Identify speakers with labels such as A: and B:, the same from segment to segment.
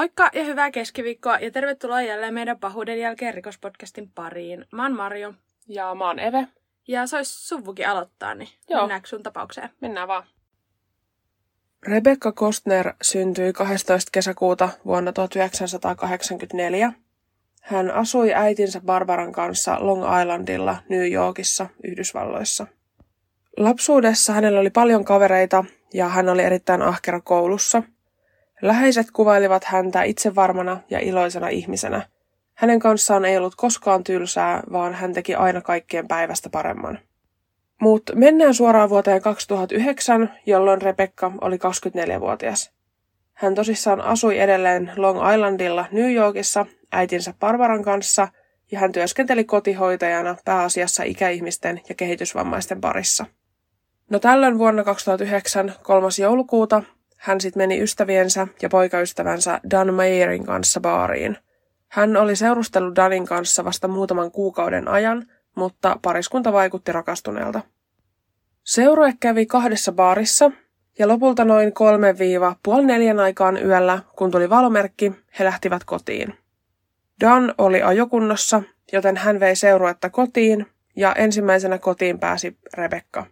A: Moikka ja hyvää keskiviikkoa ja tervetuloa jälleen meidän pahuuden jälkeen rikospodcastin pariin. Mä oon Marjo.
B: Ja mä oon Eve.
A: Ja se olisi suvukin aloittaa, niin
B: Joo.
A: mennäänkö sun tapaukseen?
B: Mennään vaan. Rebecca Kostner syntyi 12. kesäkuuta vuonna 1984. Hän asui äitinsä Barbaran kanssa Long Islandilla New Yorkissa, Yhdysvalloissa. Lapsuudessa hänellä oli paljon kavereita ja hän oli erittäin ahkera koulussa. Läheiset kuvailivat häntä itsevarmana ja iloisena ihmisenä. Hänen kanssaan ei ollut koskaan tylsää, vaan hän teki aina kaikkien päivästä paremman. Mutta mennään suoraan vuoteen 2009, jolloin Rebecca oli 24-vuotias. Hän tosissaan asui edelleen Long Islandilla New Yorkissa äitinsä Barbaran kanssa ja hän työskenteli kotihoitajana pääasiassa ikäihmisten ja kehitysvammaisten parissa. No tällöin vuonna 2009, 3. joulukuuta, hän sitten meni ystäviensä ja poikaystävänsä Dan Mayerin kanssa baariin. Hän oli seurustellut Danin kanssa vasta muutaman kuukauden ajan, mutta pariskunta vaikutti rakastuneelta. Seurue kävi kahdessa baarissa ja lopulta noin kolme viiva puoli neljän aikaan yöllä, kun tuli valomerkki, he lähtivät kotiin. Dan oli ajokunnossa, joten hän vei seuruetta kotiin ja ensimmäisenä kotiin pääsi Rebekka.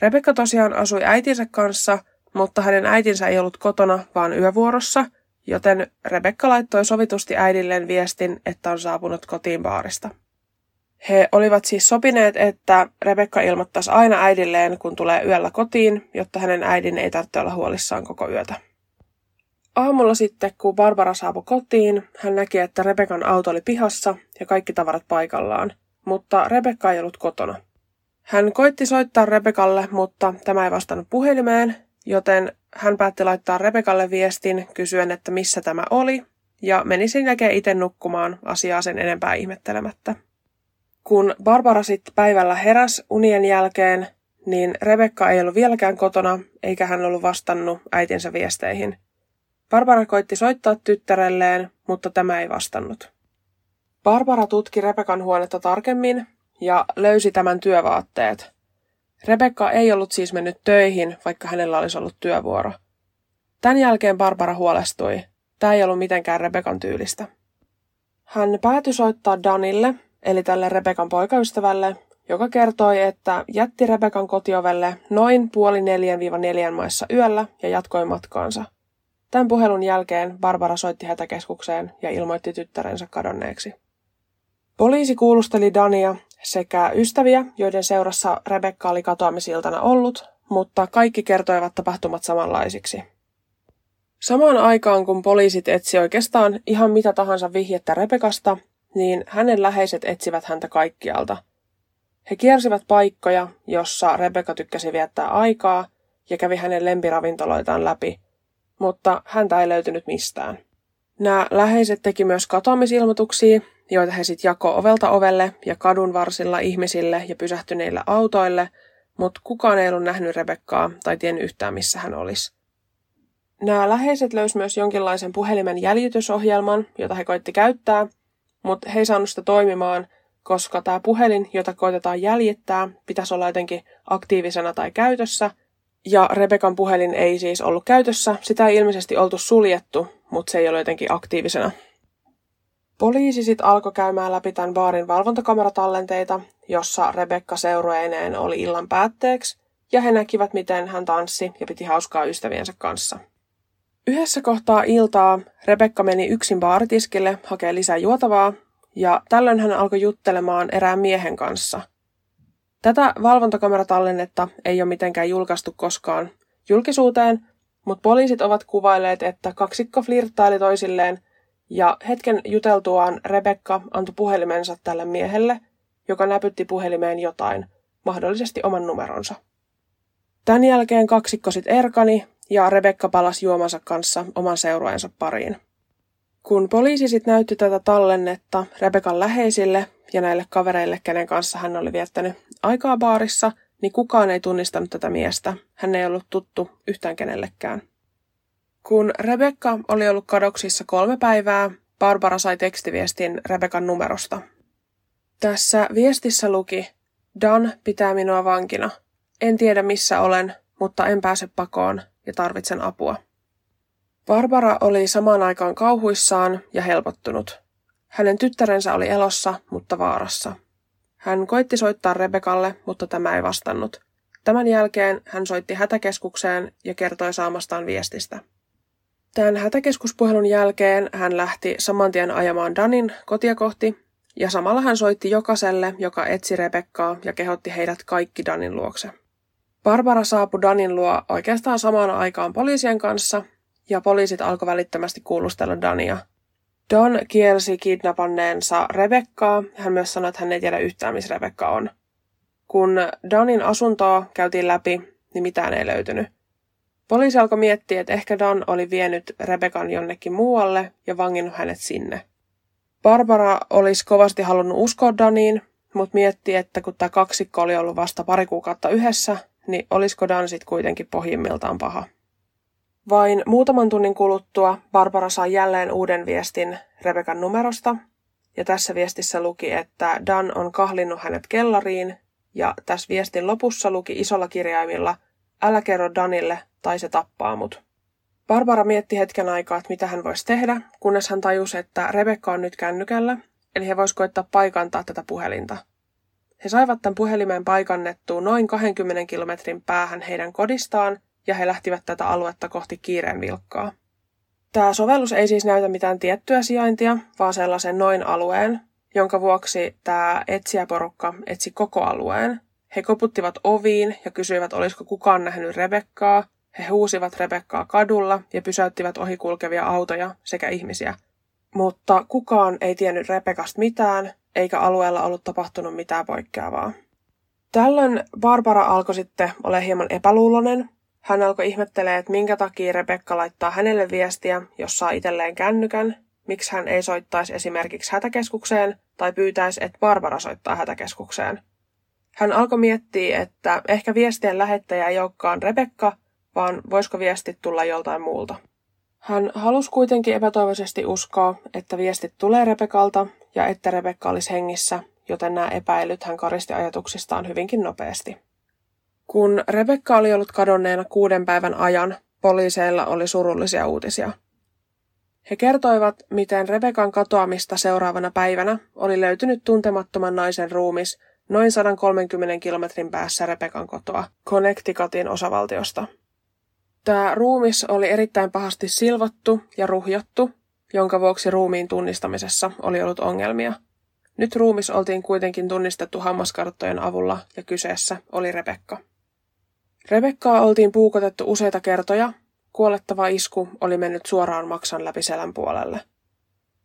B: Rebekka tosiaan asui äitinsä kanssa, mutta hänen äitinsä ei ollut kotona, vaan yövuorossa, joten Rebekka laittoi sovitusti äidilleen viestin, että on saapunut kotiin baarista. He olivat siis sopineet, että Rebekka ilmoittaisi aina äidilleen, kun tulee yöllä kotiin, jotta hänen äidin ei tarvitse olla huolissaan koko yötä. Aamulla sitten, kun Barbara saapui kotiin, hän näki, että Rebekan auto oli pihassa ja kaikki tavarat paikallaan, mutta Rebekka ei ollut kotona. Hän koitti soittaa Rebekalle, mutta tämä ei vastannut puhelimeen, joten hän päätti laittaa Rebekalle viestin kysyen, että missä tämä oli, ja meni sen jälkeen itse nukkumaan asiaa sen enempää ihmettelemättä. Kun Barbara sitten päivällä heräs unien jälkeen, niin Rebekka ei ollut vieläkään kotona, eikä hän ollut vastannut äitinsä viesteihin. Barbara koitti soittaa tyttärelleen, mutta tämä ei vastannut. Barbara tutki Rebekan huonetta tarkemmin ja löysi tämän työvaatteet. Rebekka ei ollut siis mennyt töihin, vaikka hänellä olisi ollut työvuoro. Tämän jälkeen Barbara huolestui. Tämä ei ollut mitenkään Rebekan tyylistä. Hän päätyi soittaa Danille, eli tälle Rebekan poikaystävälle, joka kertoi, että jätti Rebekan kotiovelle noin puoli neljän viiva neljän maissa yöllä ja jatkoi matkaansa. Tämän puhelun jälkeen Barbara soitti hätäkeskukseen ja ilmoitti tyttärensä kadonneeksi. Poliisi kuulusteli Dania sekä ystäviä, joiden seurassa Rebekka oli katoamisiltana ollut, mutta kaikki kertoivat tapahtumat samanlaisiksi. Samaan aikaan, kun poliisit etsi oikeastaan ihan mitä tahansa vihjettä Rebekasta, niin hänen läheiset etsivät häntä kaikkialta. He kiersivät paikkoja, jossa Rebekka tykkäsi viettää aikaa ja kävi hänen lempiravintoloitaan läpi, mutta häntä ei löytynyt mistään. Nämä läheiset teki myös katoamisilmoituksia, joita he sitten jako ovelta ovelle ja kadun varsilla ihmisille ja pysähtyneille autoille, mutta kukaan ei ollut nähnyt Rebekkaa tai tiennyt yhtään missä hän olisi. Nämä läheiset löysivät myös jonkinlaisen puhelimen jäljitysohjelman, jota he koitti käyttää, mutta he ei saanut sitä toimimaan, koska tämä puhelin, jota koitetaan jäljittää, pitäisi olla jotenkin aktiivisena tai käytössä, ja Rebekan puhelin ei siis ollut käytössä, sitä ei ilmeisesti oltu suljettu, mutta se ei ole jotenkin aktiivisena. Poliisi sitten alkoi käymään läpi tämän baarin valvontakameratallenteita, jossa Rebekka seurueineen oli illan päätteeksi, ja he näkivät, miten hän tanssi ja piti hauskaa ystäviensä kanssa. Yhdessä kohtaa iltaa Rebekka meni yksin baaritiskille hakemaan lisää juotavaa, ja tällöin hän alkoi juttelemaan erään miehen kanssa. Tätä valvontakamaratallennetta ei ole mitenkään julkaistu koskaan julkisuuteen, mutta poliisit ovat kuvailleet, että kaksikko flirttaili toisilleen ja hetken juteltuaan Rebekka antoi puhelimensa tälle miehelle, joka näpytti puhelimeen jotain, mahdollisesti oman numeronsa. Tämän jälkeen kaksikko sit erkani ja Rebekka palasi juomansa kanssa oman seurueensa pariin. Kun poliisi sitten näytti tätä tallennetta Rebekan läheisille ja näille kavereille, kenen kanssa hän oli viettänyt aikaa baarissa, niin kukaan ei tunnistanut tätä miestä. Hän ei ollut tuttu yhtään kenellekään. Kun Rebekka oli ollut kadoksissa kolme päivää, Barbara sai tekstiviestin Rebekan numerosta. Tässä viestissä luki, Dan pitää minua vankina. En tiedä missä olen, mutta en pääse pakoon ja tarvitsen apua. Barbara oli samaan aikaan kauhuissaan ja helpottunut. Hänen tyttärensä oli elossa, mutta vaarassa. Hän koitti soittaa Rebekalle, mutta tämä ei vastannut. Tämän jälkeen hän soitti hätäkeskukseen ja kertoi saamastaan viestistä. Tämän hätäkeskuspuhelun jälkeen hän lähti saman tien ajamaan Danin kotia kohti, ja samalla hän soitti jokaiselle, joka etsi Rebekkaa ja kehotti heidät kaikki Danin luokse. Barbara saapui Danin luo oikeastaan samaan aikaan poliisien kanssa, ja poliisit alkoi välittömästi kuulustella Dania. Don kielsi kidnappanneensa Rebekkaa. Hän myös sanoi, että hän ei tiedä yhtään, missä Rebekka on. Kun Danin asuntoa käytiin läpi, niin mitään ei löytynyt. Poliisi alkoi miettiä, että ehkä Dan oli vienyt Rebekan jonnekin muualle ja vanginnut hänet sinne. Barbara olisi kovasti halunnut uskoa Daniin, mutta mietti, että kun tämä kaksikko oli ollut vasta pari kuukautta yhdessä, niin olisiko Dan sitten kuitenkin pohjimmiltaan paha. Vain muutaman tunnin kuluttua Barbara sai jälleen uuden viestin Rebekan numerosta, ja tässä viestissä luki, että Dan on kahlinnut hänet kellariin, ja tässä viestin lopussa luki isolla kirjaimilla, älä kerro Danille tai se tappaa mut. Barbara mietti hetken aikaa, että mitä hän voisi tehdä, kunnes hän tajusi, että Rebekka on nyt kännykällä, eli he voisivat koittaa paikantaa tätä puhelinta. He saivat tämän puhelimen paikannettua noin 20 kilometrin päähän heidän kodistaan, ja he lähtivät tätä aluetta kohti kiireen vilkkaa. Tämä sovellus ei siis näytä mitään tiettyä sijaintia, vaan sellaisen noin alueen, jonka vuoksi tämä etsijäporukka etsi koko alueen. He koputtivat oviin ja kysyivät, olisiko kukaan nähnyt Rebekkaa. He huusivat Rebekkaa kadulla ja pysäyttivät ohikulkevia autoja sekä ihmisiä. Mutta kukaan ei tiennyt Rebekasta mitään, eikä alueella ollut tapahtunut mitään poikkeavaa. Tällöin Barbara alkoi sitten olla hieman epäluulonen. Hän alkoi ihmettelee, että minkä takia Rebekka laittaa hänelle viestiä, jos saa itselleen kännykän, miksi hän ei soittaisi esimerkiksi hätäkeskukseen tai pyytäisi, että Barbara soittaa hätäkeskukseen. Hän alkoi miettiä, että ehkä viestien lähettäjä ei olekaan Rebekka, vaan voisiko viestit tulla joltain muulta. Hän halusi kuitenkin epätoivoisesti uskoa, että viestit tulee Rebekalta ja että Rebekka olisi hengissä, joten nämä epäilyt hän karisti ajatuksistaan hyvinkin nopeasti. Kun Rebekka oli ollut kadonneena kuuden päivän ajan, poliiseilla oli surullisia uutisia. He kertoivat, miten Rebekan katoamista seuraavana päivänä oli löytynyt tuntemattoman naisen ruumis noin 130 kilometrin päässä Rebekan kotoa, Connecticutin osavaltiosta. Tämä ruumis oli erittäin pahasti silvottu ja ruhjottu, jonka vuoksi ruumiin tunnistamisessa oli ollut ongelmia. Nyt ruumis oltiin kuitenkin tunnistettu hammaskarttojen avulla ja kyseessä oli Rebekka. Rebekkaa oltiin puukotettu useita kertoja. Kuolettava isku oli mennyt suoraan maksan läpi selän puolelle.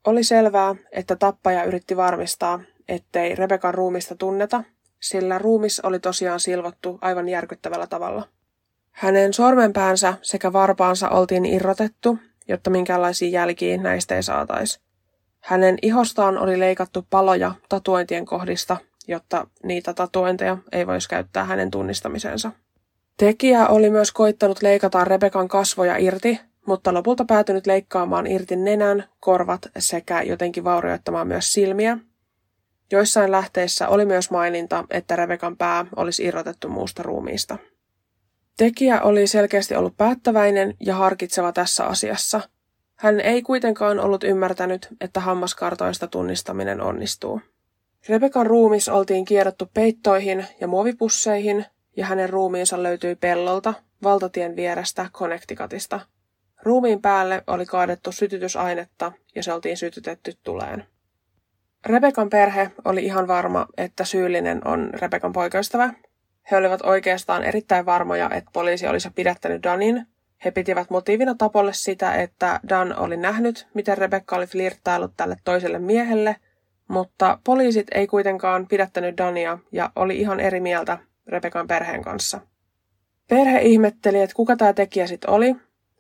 B: Oli selvää, että tappaja yritti varmistaa, ettei Rebekan ruumista tunneta, sillä ruumis oli tosiaan silvottu aivan järkyttävällä tavalla. Hänen sormenpäänsä sekä varpaansa oltiin irrotettu, jotta minkäänlaisia jälkiä näistä ei saataisi. Hänen ihostaan oli leikattu paloja tatuointien kohdista, jotta niitä tatuointeja ei voisi käyttää hänen tunnistamisensa. Tekijä oli myös koittanut leikata Rebekan kasvoja irti, mutta lopulta päätynyt leikkaamaan irti nenän, korvat sekä jotenkin vaurioittamaan myös silmiä. Joissain lähteissä oli myös maininta, että Rebekan pää olisi irrotettu muusta ruumiista. Tekijä oli selkeästi ollut päättäväinen ja harkitseva tässä asiassa. Hän ei kuitenkaan ollut ymmärtänyt, että hammaskartoista tunnistaminen onnistuu. Rebekan ruumis oltiin kierrottu peittoihin ja muovipusseihin, ja hänen ruumiinsa löytyi pellolta, valtatien vierestä Connecticutista. Ruumiin päälle oli kaadettu sytytysainetta ja se oltiin sytytetty tuleen. Rebekan perhe oli ihan varma, että syyllinen on Rebekan poikaystävä. He olivat oikeastaan erittäin varmoja, että poliisi olisi pidättänyt Danin. He pitivät motiivina tapolle sitä, että Dan oli nähnyt, miten Rebekka oli flirttaillut tälle toiselle miehelle, mutta poliisit ei kuitenkaan pidättänyt Dania ja oli ihan eri mieltä Rebekan perheen kanssa. Perhe ihmetteli, että kuka tämä tekijä sitten oli,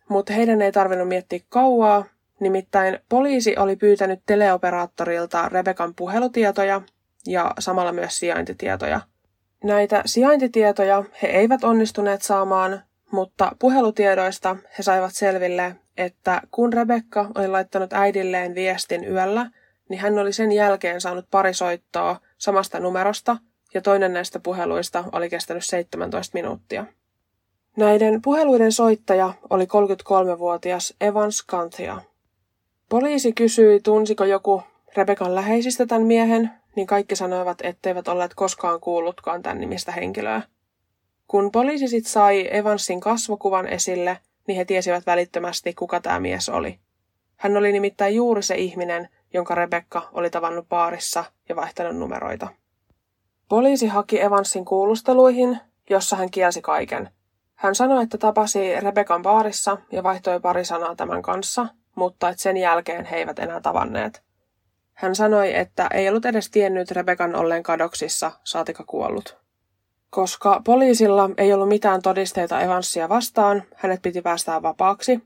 B: mutta heidän ei tarvinnut miettiä kauaa, nimittäin poliisi oli pyytänyt teleoperaattorilta Rebekan puhelutietoja ja samalla myös sijaintitietoja. Näitä sijaintitietoja he eivät onnistuneet saamaan, mutta puhelutiedoista he saivat selville, että kun Rebekka oli laittanut äidilleen viestin yöllä, niin hän oli sen jälkeen saanut pari soittoa samasta numerosta, ja toinen näistä puheluista oli kestänyt 17 minuuttia. Näiden puheluiden soittaja oli 33-vuotias Evans Kanthia. Poliisi kysyi, tunsiko joku Rebekan läheisistä tämän miehen, niin kaikki sanoivat, etteivät olleet koskaan kuullutkaan tämän nimistä henkilöä. Kun poliisi sitten sai Evansin kasvokuvan esille, niin he tiesivät välittömästi, kuka tämä mies oli. Hän oli nimittäin juuri se ihminen, jonka Rebekka oli tavannut baarissa ja vaihtanut numeroita. Poliisi haki Evansin kuulusteluihin, jossa hän kielsi kaiken. Hän sanoi, että tapasi Rebekan baarissa ja vaihtoi pari sanaa tämän kanssa, mutta että sen jälkeen he eivät enää tavanneet. Hän sanoi, että ei ollut edes tiennyt Rebekan olleen kadoksissa, saatika kuollut. Koska poliisilla ei ollut mitään todisteita Evansia vastaan, hänet piti päästää vapaaksi,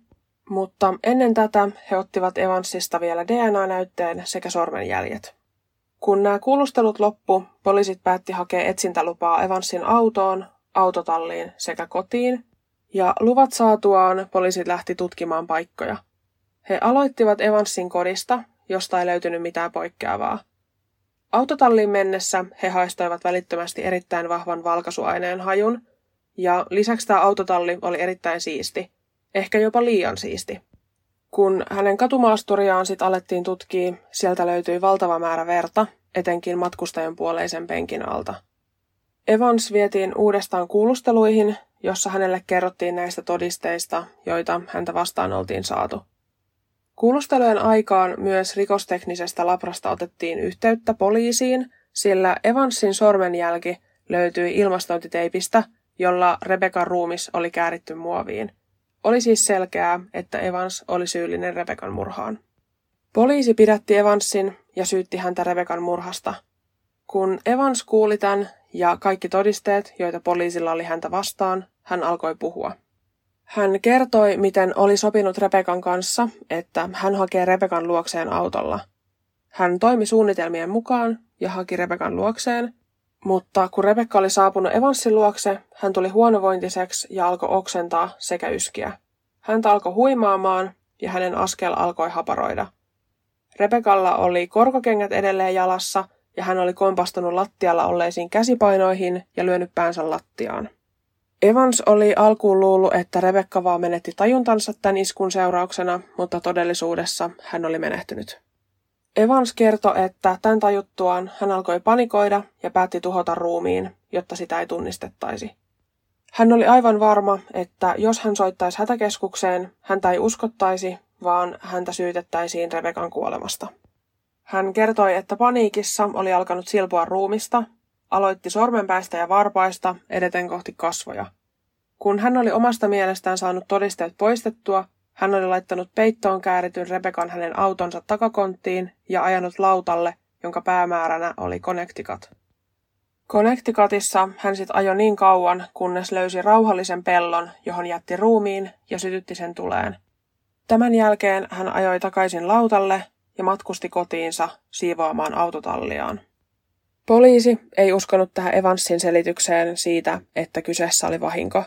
B: mutta ennen tätä he ottivat Evansista vielä DNA-näytteen sekä sormenjäljet. Kun nämä kuulustelut loppu, poliisit päätti hakea etsintälupaa Evansin autoon, autotalliin sekä kotiin, ja luvat saatuaan poliisit lähti tutkimaan paikkoja. He aloittivat Evansin kodista, josta ei löytynyt mitään poikkeavaa. Autotalliin mennessä he haistoivat välittömästi erittäin vahvan valkaisuaineen hajun, ja lisäksi tämä autotalli oli erittäin siisti, ehkä jopa liian siisti. Kun hänen katumaasturiaan sitten alettiin tutkia, sieltä löytyi valtava määrä verta, etenkin matkustajan puoleisen penkin alta. Evans vietiin uudestaan kuulusteluihin, jossa hänelle kerrottiin näistä todisteista, joita häntä vastaan oltiin saatu. Kuulustelujen aikaan myös rikosteknisestä labrasta otettiin yhteyttä poliisiin, sillä Evansin sormenjälki löytyi ilmastointiteipistä, jolla Rebekan ruumis oli kääritty muoviin. Oli siis selkeää, että Evans oli syyllinen Rebekan murhaan. Poliisi pidätti Evansin ja syytti häntä Rebekan murhasta. Kun Evans kuuli tämän ja kaikki todisteet, joita poliisilla oli häntä vastaan, hän alkoi puhua. Hän kertoi, miten oli sopinut Rebekan kanssa, että hän hakee Rebekan luokseen autolla. Hän toimi suunnitelmien mukaan ja haki Rebekan luokseen, mutta kun Rebekka oli saapunut Evansin luokse, hän tuli huonovointiseksi ja alkoi oksentaa sekä yskiä. Häntä alkoi huimaamaan ja hänen askel alkoi haparoida. Rebekalla oli korkokengät edelleen jalassa ja hän oli kompastunut lattialla olleisiin käsipainoihin ja lyönyt päänsä lattiaan. Evans oli alkuun luullut, että Rebekka vaan menetti tajuntansa tämän iskun seurauksena, mutta todellisuudessa hän oli menehtynyt. Evans kertoi, että tämän tajuttuaan hän alkoi panikoida ja päätti tuhota ruumiin, jotta sitä ei tunnistettaisi. Hän oli aivan varma, että jos hän soittaisi hätäkeskukseen, häntä ei uskottaisi, vaan häntä syytettäisiin Rebekan kuolemasta. Hän kertoi, että paniikissa oli alkanut silpoa ruumista aloitti sormenpäistä ja varpaista edeten kohti kasvoja. Kun hän oli omasta mielestään saanut todisteet poistettua, hän oli laittanut peittoon käärityn Rebekan hänen autonsa takakonttiin ja ajanut lautalle, jonka päämääränä oli Connecticut. Connecticutissa hän sitten ajoi niin kauan, kunnes löysi rauhallisen pellon, johon jätti ruumiin ja sytytti sen tuleen. Tämän jälkeen hän ajoi takaisin lautalle ja matkusti kotiinsa siivoamaan autotalliaan. Poliisi ei uskonut tähän Evansin selitykseen siitä, että kyseessä oli vahinko.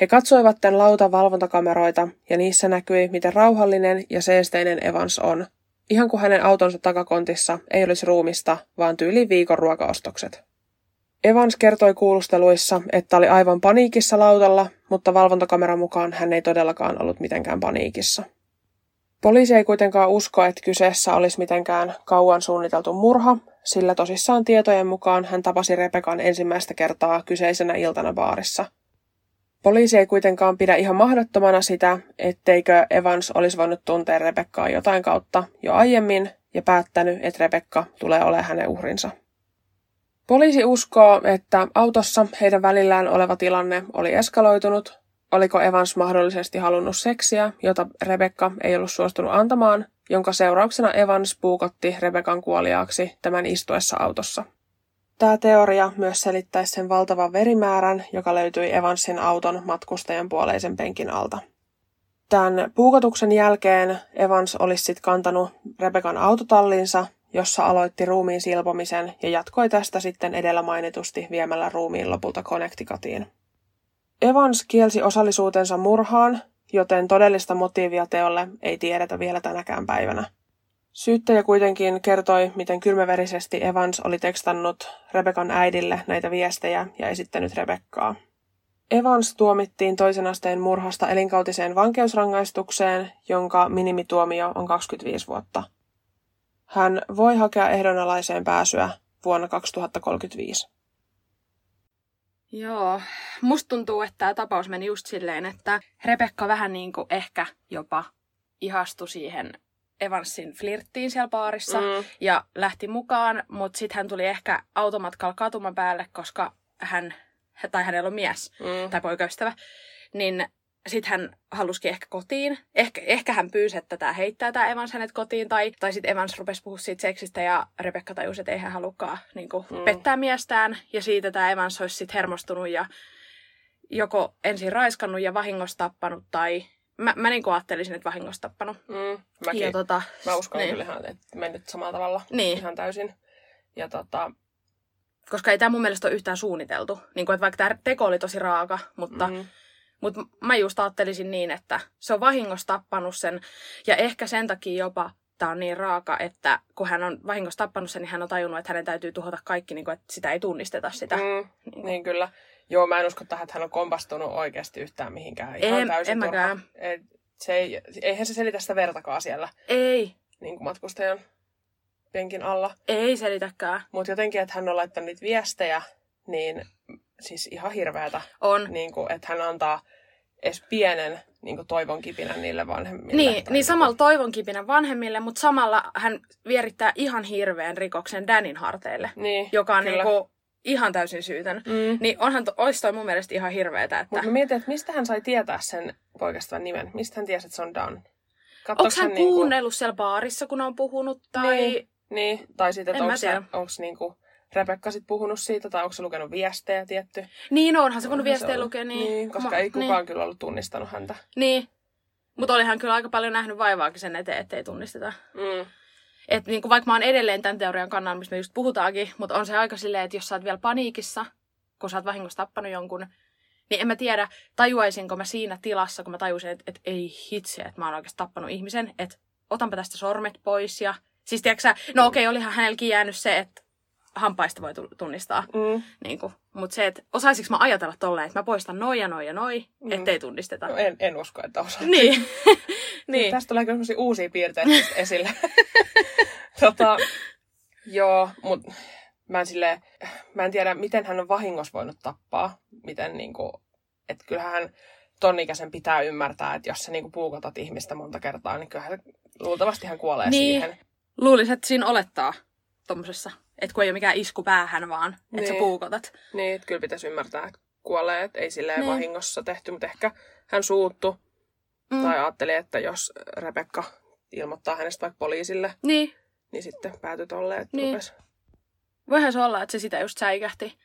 B: He katsoivat tämän lautan valvontakameroita ja niissä näkyi, miten rauhallinen ja seesteinen Evans on. Ihan kuin hänen autonsa takakontissa ei olisi ruumista, vaan tyyli viikon ruokaostokset. Evans kertoi kuulusteluissa, että oli aivan paniikissa lautalla, mutta valvontakameran mukaan hän ei todellakaan ollut mitenkään paniikissa. Poliisi ei kuitenkaan usko, että kyseessä olisi mitenkään kauan suunniteltu murha, sillä tosissaan tietojen mukaan hän tapasi Rebekan ensimmäistä kertaa kyseisenä iltana baarissa. Poliisi ei kuitenkaan pidä ihan mahdottomana sitä, etteikö Evans olisi voinut tuntea Rebekkaa jotain kautta jo aiemmin ja päättänyt, että Rebekka tulee olemaan hänen uhrinsa. Poliisi uskoo, että autossa heidän välillään oleva tilanne oli eskaloitunut. Oliko Evans mahdollisesti halunnut seksiä, jota Rebekka ei ollut suostunut antamaan, jonka seurauksena Evans puukotti Rebekan kuoliaaksi tämän istuessa autossa. Tämä teoria myös selittäisi sen valtavan verimäärän, joka löytyi Evansin auton matkustajan puoleisen penkin alta. Tämän puukotuksen jälkeen Evans olisi sitten kantanut Rebekan autotallinsa, jossa aloitti ruumiin silpomisen ja jatkoi tästä sitten edellä mainitusti viemällä ruumiin lopulta Connecticutiin. Evans kielsi osallisuutensa murhaan joten todellista motiivia teolle ei tiedetä vielä tänäkään päivänä. Syyttäjä kuitenkin kertoi, miten kylmäverisesti Evans oli tekstannut Rebekan äidille näitä viestejä ja esittänyt Rebekkaa. Evans tuomittiin toisen asteen murhasta elinkautiseen vankeusrangaistukseen, jonka minimituomio on 25 vuotta. Hän voi hakea ehdonalaiseen pääsyä vuonna 2035.
A: Joo, musta tuntuu, että tämä tapaus meni just silleen, että Rebekka vähän niin kuin ehkä jopa ihastui siihen Evansin flirttiin siellä baarissa mm. ja lähti mukaan, mutta sitten hän tuli ehkä automatkalla katuman päälle, koska hän, tai hänellä on mies mm. tai poikaystävä, niin sitten hän halusikin ehkä kotiin. Ehkä, ehkä hän pyysi, että tämä heittää tämä Evans hänet kotiin, tai, tai sitten Evans rupesi puhua siitä seksistä, ja Rebekka tajusi, että ei hän halukkaan niin kuin, mm. pettää miestään, ja siitä tämä Evans olisi sitten hermostunut ja joko ensin raiskannut ja vahingossa tappanut, tai mä, mä niin kuin ajattelisin, että vahingossa tappanut.
B: Mm, mäkin. Ja, tota, mä uskon niin. kyllä ihan, että mennyt samalla tavalla niin. ihan täysin. Ja tota...
A: Koska ei tämä mun mielestä ole yhtään suunniteltu. Niin kuin, että vaikka tämä teko oli tosi raaka, mutta... Mm mutta mä just ajattelisin niin, että se on vahingossa tappanut sen. Ja ehkä sen takia jopa tämä on niin raaka, että kun hän on vahingossa tappanut sen, niin hän on tajunnut, että hänen täytyy tuhota kaikki, niin kuin, että sitä ei tunnisteta sitä. Mm,
B: niin, niin kyllä. Joo, mä en usko tähän, että hän on kompastunut oikeasti yhtään mihinkään. Ihan en, täysin en mäkään. Et, se ei, eihän se selitä sitä vertakaan siellä.
A: Ei.
B: Niin kuin matkustajan penkin alla.
A: Ei selitäkään.
B: Mutta jotenkin, että hän on laittanut niitä viestejä, niin siis ihan hirveätä.
A: On.
B: Niin kuin, että hän antaa edes pienen niin kuin toivon kipinän niille vanhemmille.
A: Niin, niin, niin samalla toivon kipinän vanhemmille, mutta samalla hän vierittää ihan hirveän rikoksen Danin harteille,
B: niin,
A: joka on niin kuin ihan täysin syytön. Mm. Niin onhan, to, olisi toi mun mielestä ihan hirveetä. Että...
B: Mutta mietin, että mistä hän sai tietää sen poikastavan nimen? Mistä hän tiesi, että se on Dan?
A: Onko hän, hän kuunnellut niinku... siellä baarissa, kun on puhunut? Tai...
B: Niin, niin. tai sitten, että onko niinku Rebekka sit puhunut siitä, tai onko se lukenut viestejä tietty?
A: Niin, onhan se voinut viestejä lukea. Niin,
B: niin koska Ma, ei kukaan niin. kyllä ollut tunnistanut häntä.
A: Niin, mutta olihan kyllä aika paljon nähnyt vaivaakin sen eteen, ettei tunnisteta.
B: Mm.
A: Et niin kuin vaikka mä oon edelleen tämän teorian kannalla, mistä me just puhutaankin, mutta on se aika silleen, että jos sä oot vielä paniikissa, kun sä oot vahingossa tappanut jonkun, niin en mä tiedä, tajuaisinko mä siinä tilassa, kun mä tajusin, että, että ei hitse, että mä oon oikeasti tappanut ihmisen, että otanpa tästä sormet pois ja... Siis tiedätkö no okei, okay, olihan hänelläkin jäänyt se, että hampaista voi tunnistaa.
B: Mm.
A: Niin Mutta se, että osaisinko mä ajatella tolleen, että mä poistan noin ja noin ja noin, mm. ettei tunnisteta.
B: No en, en usko, että osaisin.
A: Niin. niin.
B: Tästä tulee kyllä uusia piirteitä esille. tota, joo, mutta mä en, silleen, mä en tiedä, miten hän on vahingossa voinut tappaa. Miten niinku, että kyllähän ton ikäisen pitää ymmärtää, että jos sä niinku puukotat ihmistä monta kertaa, niin kyllähän luultavasti hän kuolee niin. siihen.
A: Luulisin, että siinä olettaa tommosessa että kun ei ole mikään isku päähän vaan, niin. että sä niin. puukotat.
B: Niin, että kyllä pitäisi ymmärtää, että kuolee, että ei silleen niin. vahingossa tehty, mutta ehkä hän suuttu. Mm. Tai ajatteli, että jos Rebekka ilmoittaa hänestä vaikka poliisille,
A: niin,
B: niin sitten päätyi tolleen, että
A: niin. Voihan se olla, että se sitä just säikähti.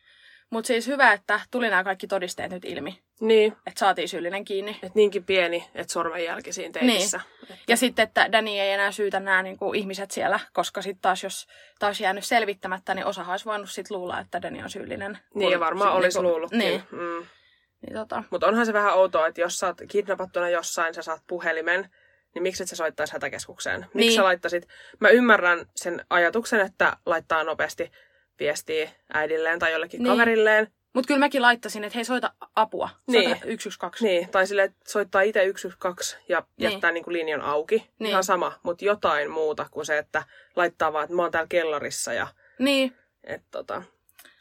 A: Mutta siis hyvä, että tuli nämä kaikki todisteet nyt ilmi.
B: Niin.
A: Että saatiin syyllinen kiinni.
B: Et niinkin pieni, että sormenjälki siinä teissä.
A: Niin. Että... Ja sitten, että Danny ei enää syytä nämä niin kuin, ihmiset siellä, koska sitten taas jos taas jäänyt selvittämättä, niin osa olisi voinut sitten luulla, että Danny on syyllinen.
B: Niin, ja varmaan olisi niin luullutkin.
A: Niin. Mm. Niin, tota.
B: Mutta onhan se vähän outoa, että jos sä oot kidnapattuna jossain, sä saat puhelimen, niin miksi et sä soittaisi hätäkeskukseen? Miksi niin. sä laittasit? Mä ymmärrän sen ajatuksen, että laittaa nopeasti viestiä äidilleen tai jollekin niin. kaverilleen,
A: mutta kyllä mäkin laittaisin, että hei soita apua. Soita niin. 112.
B: Niin, tai sille, että soittaa itse 112 ja niin. jättää niinku linjan auki. Niin. Ihan sama, mutta jotain muuta kuin se, että laittaa vaan, että mä oon täällä kellarissa ja...
A: Niin.
B: Et, tota,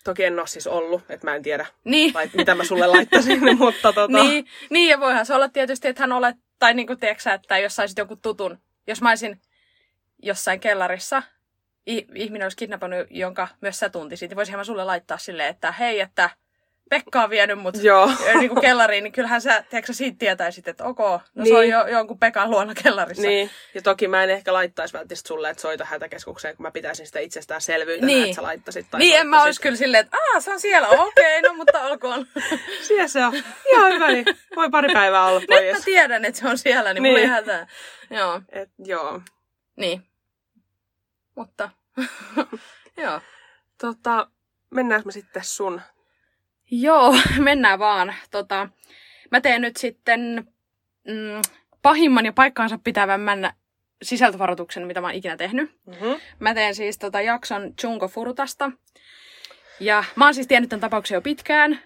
B: toki en ole siis ollut, että mä en tiedä,
A: niin.
B: lait, mitä mä sulle laittaisin, mutta tota...
A: Niin. niin, ja voihan se olla tietysti, että hän olet, tai niinku tiedätkö että jos saisit joku tutun, jos mä olisin jossain kellarissa, ihminen olisi kidnappannut, jonka myös sä tuntisit, niin voisinhan mä sulle laittaa silleen, että hei, että Pekka on vienyt mut niin kuin kellariin, niin kyllähän sä, tiedätkö, siitä tietäisit, että ok, no niin. se on niin. jo, jonkun Pekan luona kellarissa.
B: Niin, ja toki mä en ehkä laittaisi välttämättä sulle, että soita hätäkeskukseen, kun mä pitäisin sitä itsestäänselvyytenä, niin. että sä laittaisit.
A: Tai niin, en mä olisi kyllä silleen, että aah, se on siellä, okei, okay, no mutta olkoon.
B: siellä se on. Ihan hyvä, niin voi pari päivää olla pois.
A: Nyt mä tiedän, että se on siellä, niin, niin. mulla ei hätää. Joo.
B: Et, joo.
A: Niin. Mutta, joo.
B: Tota, mennäänkö me sitten sun
A: Joo, mennään vaan. Tota, mä teen nyt sitten mm, pahimman ja paikkaansa pitävämmän sisältövaroituksen, mitä mä oon ikinä tehnyt.
B: Mm-hmm.
A: Mä teen siis tota jakson Junko Furutasta. Ja mä oon siis tiennyt tämän tapauksen jo pitkään.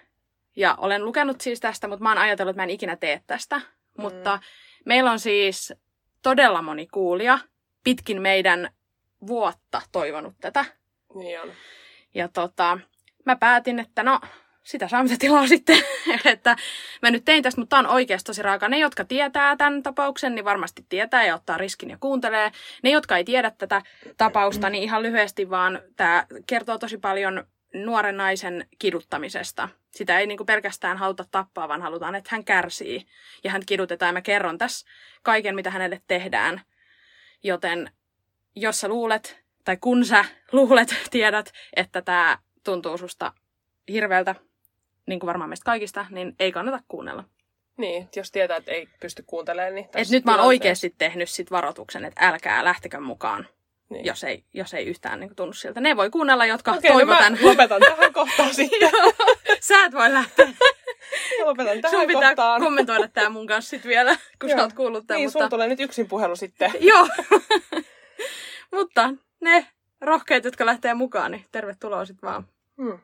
C: Ja olen lukenut siis tästä, mutta mä oon ajatellut, että mä en ikinä tee tästä. Mm. Mutta meillä on siis todella moni kuulija pitkin meidän vuotta toivonut tätä.
B: Niin on.
C: Ja tota, mä päätin, että no, sitä saa mitä tilaa sitten. että mä nyt tein tästä, mutta tämä on oikeasti tosi raaka. Ne, jotka tietää tämän tapauksen, niin varmasti tietää ja ottaa riskin ja kuuntelee. Ne, jotka ei tiedä tätä tapausta, niin ihan lyhyesti vaan tämä kertoo tosi paljon nuoren naisen kiduttamisesta. Sitä ei niinku pelkästään haluta tappaa, vaan halutaan, että hän kärsii. Ja hän kidutetaan ja mä kerron tässä kaiken, mitä hänelle tehdään. Joten jos sä luulet, tai kun sä luulet, tiedät, että tämä tuntuu susta hirveältä, niin kuin varmaan meistä kaikista, niin ei kannata kuunnella.
B: Niin, jos tietää, että ei pysty kuuntelemaan, niin
C: Et nyt mä oon oikeasti tehnyt sit varoituksen, että älkää lähtekö mukaan,
B: Niin.
C: jos, ei, jos ei yhtään niin tunnu siltä. Ne voi kuunnella, jotka
B: Okei, no
C: toivoo
B: mä lopetan tähän kohtaan sitten.
C: Sä et voi lähteä.
B: Mä lopetan tähän
C: Sun pitää
B: kohtaan.
C: kommentoida tää mun kanssa sit vielä, kun sä
B: Joo.
C: oot kuullut tämän.
B: Niin,
C: mutta...
B: sulla tulee nyt yksin puhelu sitten.
C: Joo. Mutta ne rohkeat, jotka lähtee mukaan, niin tervetuloa sit vaan.
B: Hmm.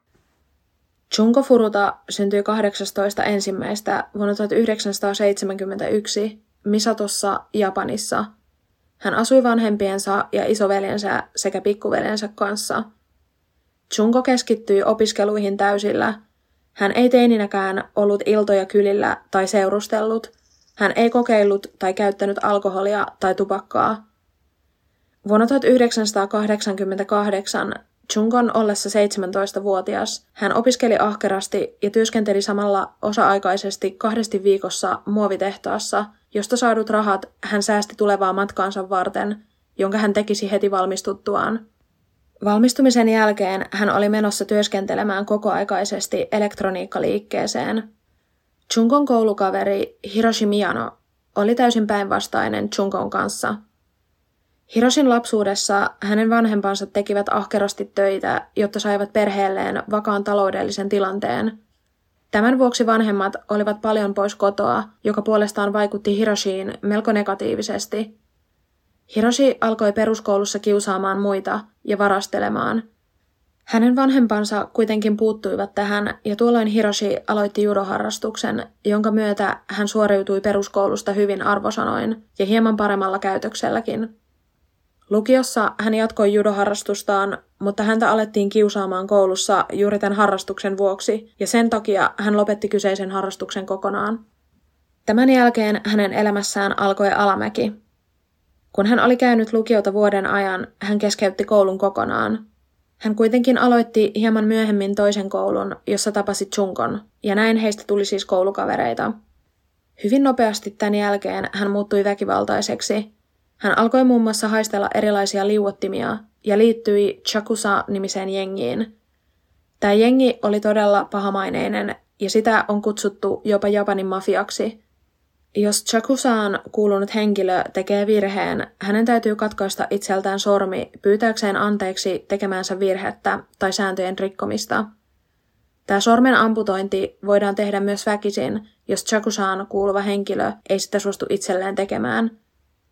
C: Junko Furuta syntyi 18. ensimmäistä vuonna 1971 Misatossa, Japanissa. Hän asui vanhempiensa ja isoveljensä sekä pikkuveljensä kanssa. Junko keskittyi opiskeluihin täysillä. Hän ei teininäkään ollut iltoja kylillä tai seurustellut. Hän ei kokeillut tai käyttänyt alkoholia tai tupakkaa. Vuonna 1988 Chunkon ollessa 17-vuotias hän opiskeli ahkerasti ja työskenteli samalla osa-aikaisesti kahdesti viikossa muovitehtaassa, josta saadut rahat hän säästi tulevaa matkaansa varten, jonka hän tekisi heti valmistuttuaan. Valmistumisen jälkeen hän oli menossa työskentelemään kokoaikaisesti elektroniikkaliikkeeseen. Chunkon koulukaveri Hiroshi Miyano oli täysin päinvastainen Chunkon kanssa – Hiroshin lapsuudessa hänen vanhempansa tekivät ahkerasti töitä, jotta saivat perheelleen vakaan taloudellisen tilanteen. Tämän vuoksi vanhemmat olivat paljon pois kotoa, joka puolestaan vaikutti Hiroshiin melko negatiivisesti. Hiroshi alkoi peruskoulussa kiusaamaan muita ja varastelemaan. Hänen vanhempansa kuitenkin puuttuivat tähän ja tuolloin Hiroshi aloitti judoharrastuksen, jonka myötä hän suoriutui peruskoulusta hyvin arvosanoin ja hieman paremmalla käytökselläkin. Lukiossa hän jatkoi judoharrastustaan, mutta häntä alettiin kiusaamaan koulussa juuri tämän harrastuksen vuoksi, ja sen takia hän lopetti kyseisen harrastuksen kokonaan. Tämän jälkeen hänen elämässään alkoi alamäki. Kun hän oli käynyt lukiota vuoden ajan, hän keskeytti koulun kokonaan. Hän kuitenkin aloitti hieman myöhemmin toisen koulun, jossa tapasi Chunkon, ja näin heistä tuli siis koulukavereita. Hyvin nopeasti tämän jälkeen hän muuttui väkivaltaiseksi, hän alkoi muun muassa haistella erilaisia liuottimia ja liittyi Chakusa-nimiseen jengiin. Tämä jengi oli todella pahamaineinen ja sitä on kutsuttu jopa Japanin mafiaksi. Jos Chakusaan kuulunut henkilö tekee virheen, hänen täytyy katkaista itseltään sormi pyytääkseen anteeksi tekemäänsä virhettä tai sääntöjen rikkomista. Tämä sormen amputointi voidaan tehdä myös väkisin, jos Chakusaan kuuluva henkilö ei sitä suostu itselleen tekemään –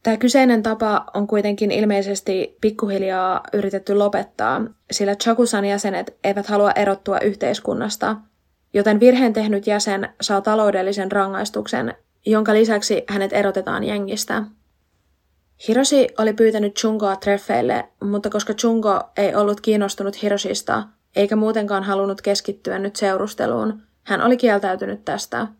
C: Tämä kyseinen tapa on kuitenkin ilmeisesti pikkuhiljaa yritetty lopettaa, sillä Chakusan jäsenet eivät halua erottua yhteiskunnasta, joten virheen tehnyt jäsen saa taloudellisen rangaistuksen, jonka lisäksi hänet erotetaan jengistä. Hiroshi oli pyytänyt Chungoa treffeille, mutta koska Chungo ei ollut kiinnostunut Hiroshista, eikä muutenkaan halunnut keskittyä nyt seurusteluun, hän oli kieltäytynyt tästä –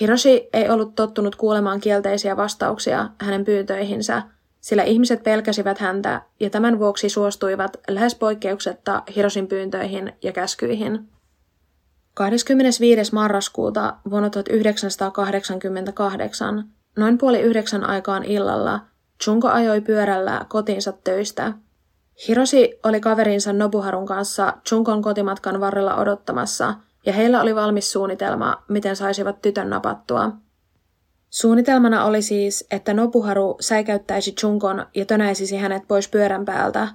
C: Hiroshi ei ollut tottunut kuulemaan kielteisiä vastauksia hänen pyyntöihinsä, sillä ihmiset pelkäsivät häntä ja tämän vuoksi suostuivat lähes poikkeuksetta Hiroshin pyyntöihin ja käskyihin. 25. marraskuuta vuonna 1988, noin puoli yhdeksän aikaan illalla, Chunko ajoi pyörällä kotiinsa töistä. Hiroshi oli kaverinsa Nobuharun kanssa Chunkon kotimatkan varrella odottamassa – ja heillä oli valmis suunnitelma, miten saisivat tytön napattua. Suunnitelmana oli siis, että Nobuharu säikäyttäisi Chunkon ja tönäisisi hänet pois pyörän päältä.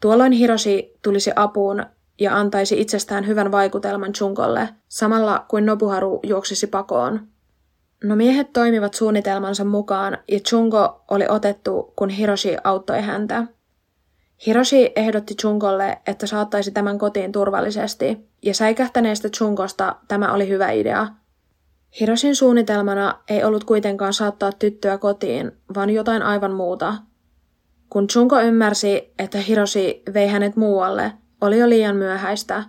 C: Tuolloin Hiroshi tulisi apuun ja antaisi itsestään hyvän vaikutelman Chunkolle, samalla kuin Nobuharu juoksisi pakoon. No miehet toimivat suunnitelmansa mukaan ja Chunko oli otettu, kun Hiroshi auttoi häntä. Hiroshi ehdotti Chunkolle, että saattaisi tämän kotiin turvallisesti, ja säikähtäneestä Chunkosta tämä oli hyvä idea. Hiroshin suunnitelmana ei ollut kuitenkaan saattaa tyttöä kotiin, vaan jotain aivan muuta. Kun Chunko ymmärsi, että Hiroshi vei hänet muualle, oli jo liian myöhäistä.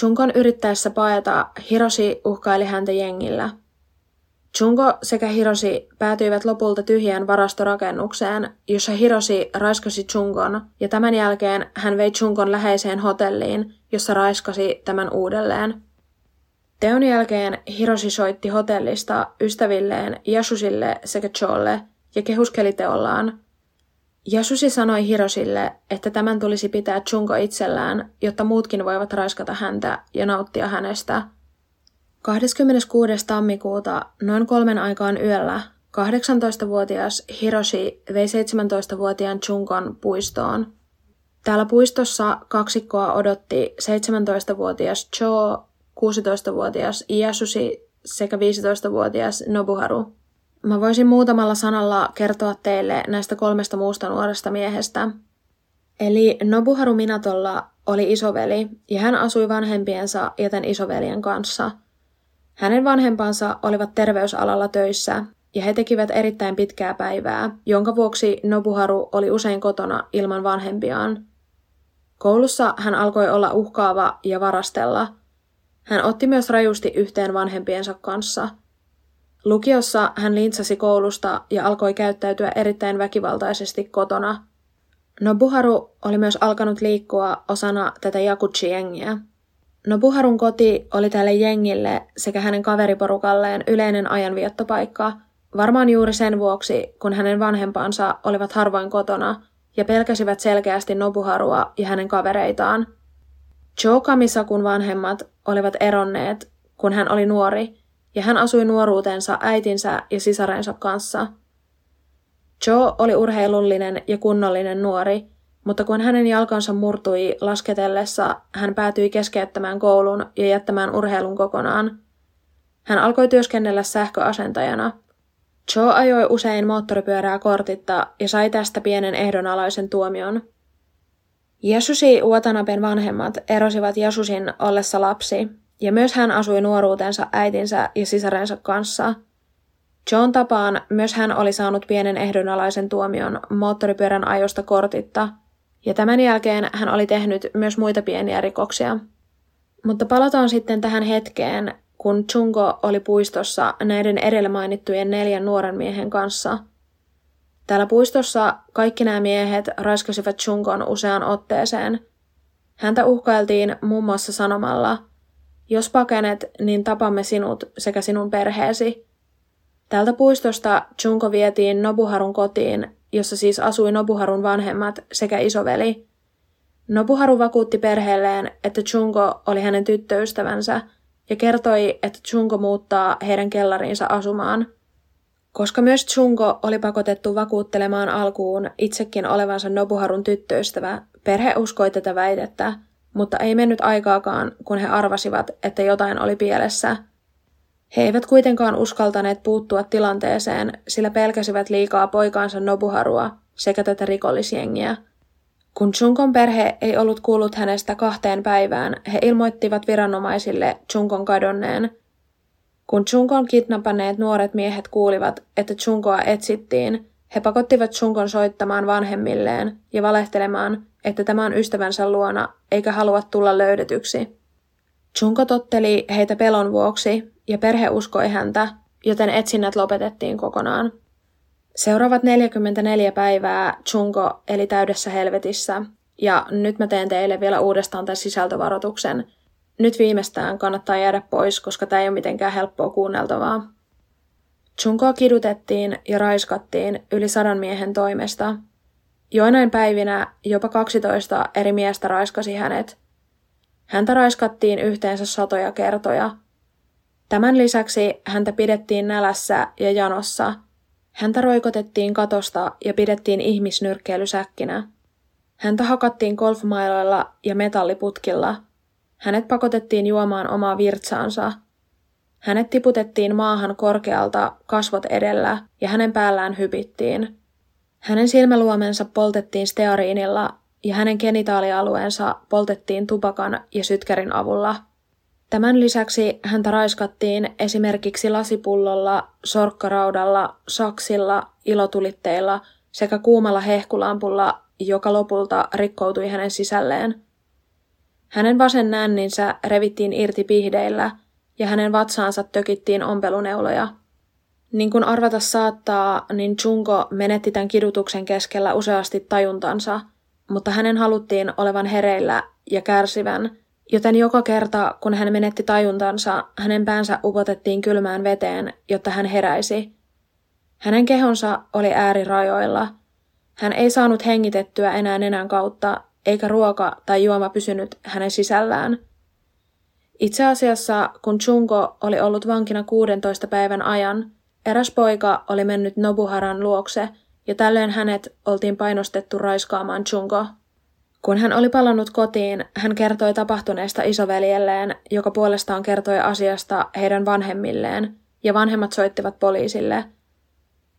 C: Chunkon yrittäessä paeta Hiroshi uhkaili häntä jengillä – Chungo sekä Hiroshi päätyivät lopulta tyhjään varastorakennukseen, jossa Hiroshi raiskasi Chungon, ja tämän jälkeen hän vei Chungon läheiseen hotelliin, jossa raiskasi tämän uudelleen. Teon jälkeen Hiroshi soitti hotellista ystävilleen Yasusille sekä Cholle ja kehuskeli teollaan. Yasushi sanoi Hirosille, että tämän tulisi pitää Chungo itsellään, jotta muutkin voivat raiskata häntä ja nauttia hänestä – 26. tammikuuta noin kolmen aikaan yöllä 18-vuotias Hiroshi vei 17-vuotiaan Chunkon puistoon. Täällä puistossa kaksikkoa odotti 17-vuotias Cho, 16-vuotias Iyasushi sekä 15-vuotias Nobuharu. Mä voisin muutamalla sanalla kertoa teille näistä kolmesta muusta nuoresta miehestä. Eli Nobuharu Minatolla oli isoveli ja hän asui vanhempiensa joten isoveljen kanssa – hänen vanhempansa olivat terveysalalla töissä ja he tekivät erittäin pitkää päivää, jonka vuoksi Nobuharu oli usein kotona ilman vanhempiaan. Koulussa hän alkoi olla uhkaava ja varastella. Hän otti myös rajusti yhteen vanhempiensa kanssa. Lukiossa hän lintsasi koulusta ja alkoi käyttäytyä erittäin väkivaltaisesti kotona. Nobuharu oli myös alkanut liikkua osana tätä Yakuchi-jengiä. Nobuharun koti oli tälle jengille sekä hänen kaveriporukalleen yleinen ajanviettopaikka, varmaan juuri sen vuoksi, kun hänen vanhempansa olivat harvoin kotona ja pelkäsivät selkeästi Nobuharua ja hänen kavereitaan. Joe Kamisakun vanhemmat olivat eronneet, kun hän oli nuori, ja hän asui nuoruutensa äitinsä ja sisarensa kanssa. Joe oli urheilullinen ja kunnollinen nuori, mutta kun hänen jalkansa murtui lasketellessa, hän päätyi keskeyttämään koulun ja jättämään urheilun kokonaan. Hän alkoi työskennellä sähköasentajana. Joe ajoi usein moottoripyörää kortitta ja sai tästä pienen ehdonalaisen tuomion. Jesusi Watanaben vanhemmat erosivat Jesusin ollessa lapsi, ja myös hän asui nuoruutensa äitinsä ja sisarensa kanssa. John tapaan myös hän oli saanut pienen ehdonalaisen tuomion moottoripyörän ajosta kortitta – ja tämän jälkeen hän oli tehnyt myös muita pieniä rikoksia. Mutta palataan sitten tähän hetkeen, kun Chungo oli puistossa näiden edellä mainittujen neljän nuoren miehen kanssa. Täällä puistossa kaikki nämä miehet raiskasivat Chungon useaan otteeseen. Häntä uhkailtiin muun muassa sanomalla, jos pakenet, niin tapamme sinut sekä sinun perheesi. Tältä puistosta Chunko vietiin Nobuharun kotiin jossa siis asui Nobuharun vanhemmat sekä isoveli. Nobuharu vakuutti perheelleen, että Chungo oli hänen tyttöystävänsä ja kertoi, että Chungo muuttaa heidän kellariinsa asumaan. Koska myös Chungo oli pakotettu vakuuttelemaan alkuun itsekin olevansa Nobuharun tyttöystävä, perhe uskoi tätä väitettä, mutta ei mennyt aikaakaan, kun he arvasivat, että jotain oli pielessä – he eivät kuitenkaan uskaltaneet puuttua tilanteeseen, sillä pelkäsivät liikaa poikaansa Nobuharua sekä tätä rikollisjengiä. Kun Chunkon perhe ei ollut kuullut hänestä kahteen päivään, he ilmoittivat viranomaisille Chunkon kadonneen. Kun Chunkon kidnappaneet nuoret miehet kuulivat, että Chunkoa etsittiin, he pakottivat Chunkon soittamaan vanhemmilleen ja valehtelemaan, että tämä on ystävänsä luona eikä halua tulla löydetyksi. Chunko totteli heitä pelon vuoksi ja perhe uskoi häntä, joten etsinnät lopetettiin kokonaan. Seuraavat 44 päivää Chunko eli täydessä helvetissä, ja nyt mä teen teille vielä uudestaan tämän sisältövaroituksen. Nyt viimeistään kannattaa jäädä pois, koska tämä ei ole mitenkään helppoa kuunneltavaa. Chunkoa kidutettiin ja raiskattiin yli sadan miehen toimesta. Joinain päivinä jopa 12 eri miestä raiskasi hänet. Häntä raiskattiin yhteensä satoja kertoja – Tämän lisäksi häntä pidettiin nälässä ja janossa. Häntä roikotettiin katosta ja pidettiin ihmisnyrkkeilysäkkinä. Häntä hakattiin golfmailoilla ja metalliputkilla. Hänet pakotettiin juomaan omaa virtsaansa. Hänet tiputettiin maahan korkealta kasvot edellä ja hänen päällään hypittiin. Hänen silmäluomensa poltettiin steariinilla ja hänen genitaalialueensa poltettiin tupakan ja sytkärin avulla. Tämän lisäksi häntä raiskattiin esimerkiksi lasipullolla, sorkkaraudalla, saksilla, ilotulitteilla sekä kuumalla hehkulampulla, joka lopulta rikkoutui hänen sisälleen. Hänen vasen nänninsä revittiin irti pihdeillä ja hänen vatsaansa tökittiin ompeluneuloja. Niin kuin arvata saattaa, niin Chungo menetti tämän kidutuksen keskellä useasti tajuntansa, mutta hänen haluttiin olevan hereillä ja kärsivän, joten joka kerta, kun hän menetti tajuntansa, hänen päänsä upotettiin kylmään veteen, jotta hän heräisi. Hänen kehonsa oli äärirajoilla. Hän ei saanut hengitettyä enää nenän kautta, eikä ruoka tai juoma pysynyt hänen sisällään. Itse asiassa, kun Chungo oli ollut vankina 16 päivän ajan, Eräs poika oli mennyt Nobuharan luokse ja tällöin hänet oltiin painostettu raiskaamaan Chungo. Kun hän oli palannut kotiin, hän kertoi tapahtuneesta isoveljelleen, joka puolestaan kertoi asiasta heidän vanhemmilleen, ja vanhemmat soittivat poliisille.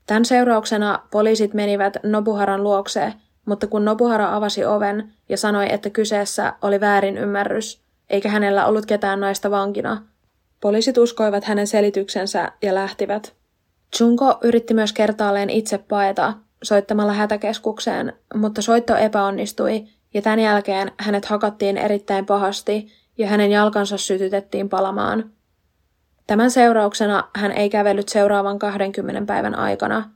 C: Tämän seurauksena poliisit menivät Nobuharan luokse, mutta kun Nobuhara avasi oven ja sanoi, että kyseessä oli väärin ymmärrys, eikä hänellä ollut ketään naista vankina, poliisit uskoivat hänen selityksensä ja lähtivät. Junko yritti myös kertaalleen itse paeta soittamalla hätäkeskukseen, mutta soitto epäonnistui ja tämän jälkeen hänet hakattiin erittäin pahasti ja hänen jalkansa sytytettiin palamaan. Tämän seurauksena hän ei kävellyt seuraavan 20 päivän aikana.